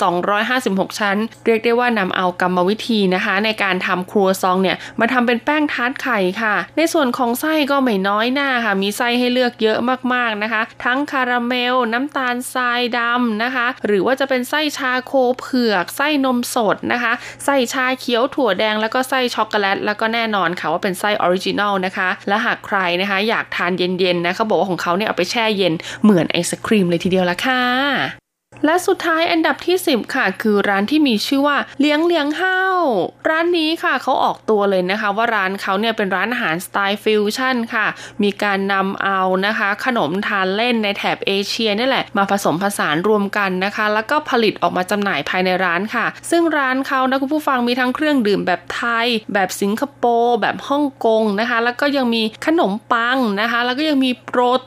256 ชั้น เรียกได้ว่านำเอากรรมวิธีนะคะ ในการทำครัวซองเนี่ยมาทำเป็นแป้งทาร์ตไข่ค่ะ ในส่วนของไส้ก็ไม่น้อยหน้าค่ะ มีไส้ให้เลือกเยอะมากๆนะคะ ทั้งคาราเมล น้ำตาลทรายดำนะคะ หรือว่าจะเป็นไส้ชาโคเผือก ไส้นมสดนะคะ ไส้ชาเขียวถั่วแดงแล้วก็ไส้ช็อกโกแลตแล้วก็แน่นอนค่ะว่าเป็นไส้ original นะคะ และหากใครนะคะอยากทานเย็นๆนะเขาบอกว่าของเขาเนี่ยเอาไปแช่เย็นเหมือนไอศครีมเลยทีเดียวละค่ะ และสุดท้ายอันดับที่ 10 ค่ะ คือร้านที่มีชื่อว่าเลี้ยงเลี้ยงห้าวร้านนี้ค่ะเขาออกตัวเลยนะคะ ว่าร้านเขาเนี่ยเป็นร้านอาหารสไตล์ฟิวชั่นค่ะ มีการนำเอานะคะ ขนมทานเล่นในแถบเอเชียนี่แหละมาผสมผสานรวมกันนะคะ แล้วก็ผลิตออกมาจำหน่ายภายในร้านค่ะ ซึ่งร้านเขานะคุณผู้ฟังมีทั้งเครื่องดื่มแบบไทย แบบสิงคโปร์แบบฮ่องกงนะคะ แล้วก็ยังมีขนมปังนะคะ แล้วก็ยังมีโปรต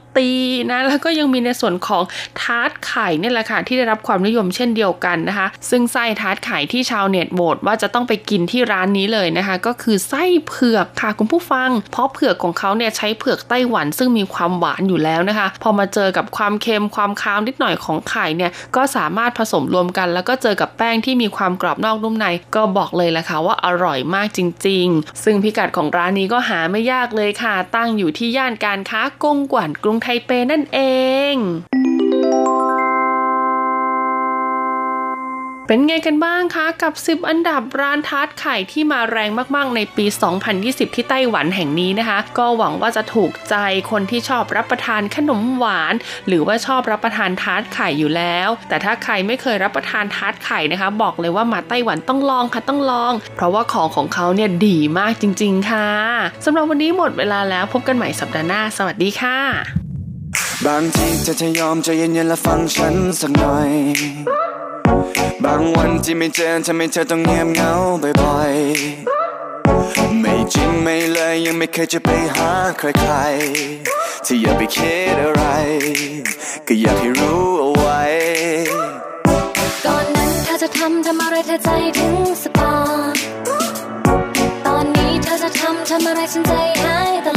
นะแล้วก็ยังมีในส่วนของทาร์ตไข่เนี่ยแหละค่ะที่ได้รับความนิยมเช่นเดียวกันนะคะ ซึ่งไส้ทาร์ตไข่ที่ชาวเน็ตโหวตว่าจะต้องไปกินที่ร้านนี้เลยนะคะ ก็คือไส้เผือกค่ะคุณผู้ฟัง เพราะเผือกของเขาเนี่ยใช้เผือกไต้หวันซึ่งมีความหวานอยู่แล้วนะคะ พอมาเจอกับความเค็มความคาวนิดหน่อยของไข่เนี่ยก็สามารถผสมรวมกัน แล้วก็เจอกับแป้งที่มีความกรอบนอกนุ่มใน ก็บอกเลยแหละค่ะว่าอร่อยมากจริง ๆ ซึ่งพิกัดของร้านนี้ก็หาไม่ยากเลยค่ะ ตั้งอยู่ที่ย่านการค้ากงกวนกรุงไทเปนั่นเองเป็นไงกันบ้างคะกับ 10 อันดับร้านทาร์ตไข่ที่มาแรงมากๆ ในปี 2020 ที่ไต้หวันแห่งนี้นะคะ ก็หวังว่าจะถูกใจคนที่ชอบรับประทานขนมหวาน หรือว่าชอบรับประทานทาร์ตไข่อยู่แล้ว แต่ถ้าใครไม่เคยรับประทานทาร์ตไข่นะคะ บอกเลยว่ามาไต้หวันต้องลองค่ะต้องลอง เพราะว่าของของเขาเนี่ยดีมากจริง ๆ ค่ะสำหรับวันนี้หมดเวลาแล้วพบกันใหม่สัปดาห์หน้า สวัสดีค่ะ บางทีเธอจะยอมใจเย็นๆและฟังฉันสักหน่อย บางวันที่ไม่เจอทำให้เธอต้องเงียบเหงาบ่อยๆ ไม่จริงไม่เลยยังไม่เคยจะไปหาใครๆที่อย่าไปคิดอะไร ก็อยากให้รู้เอาไว้ ก่อนนั้นเธอจะทำทำอะไรเธอใจถึงสปอร์ตตอนนี้เธอจะทำทำอะไรฉันใจหายตลอด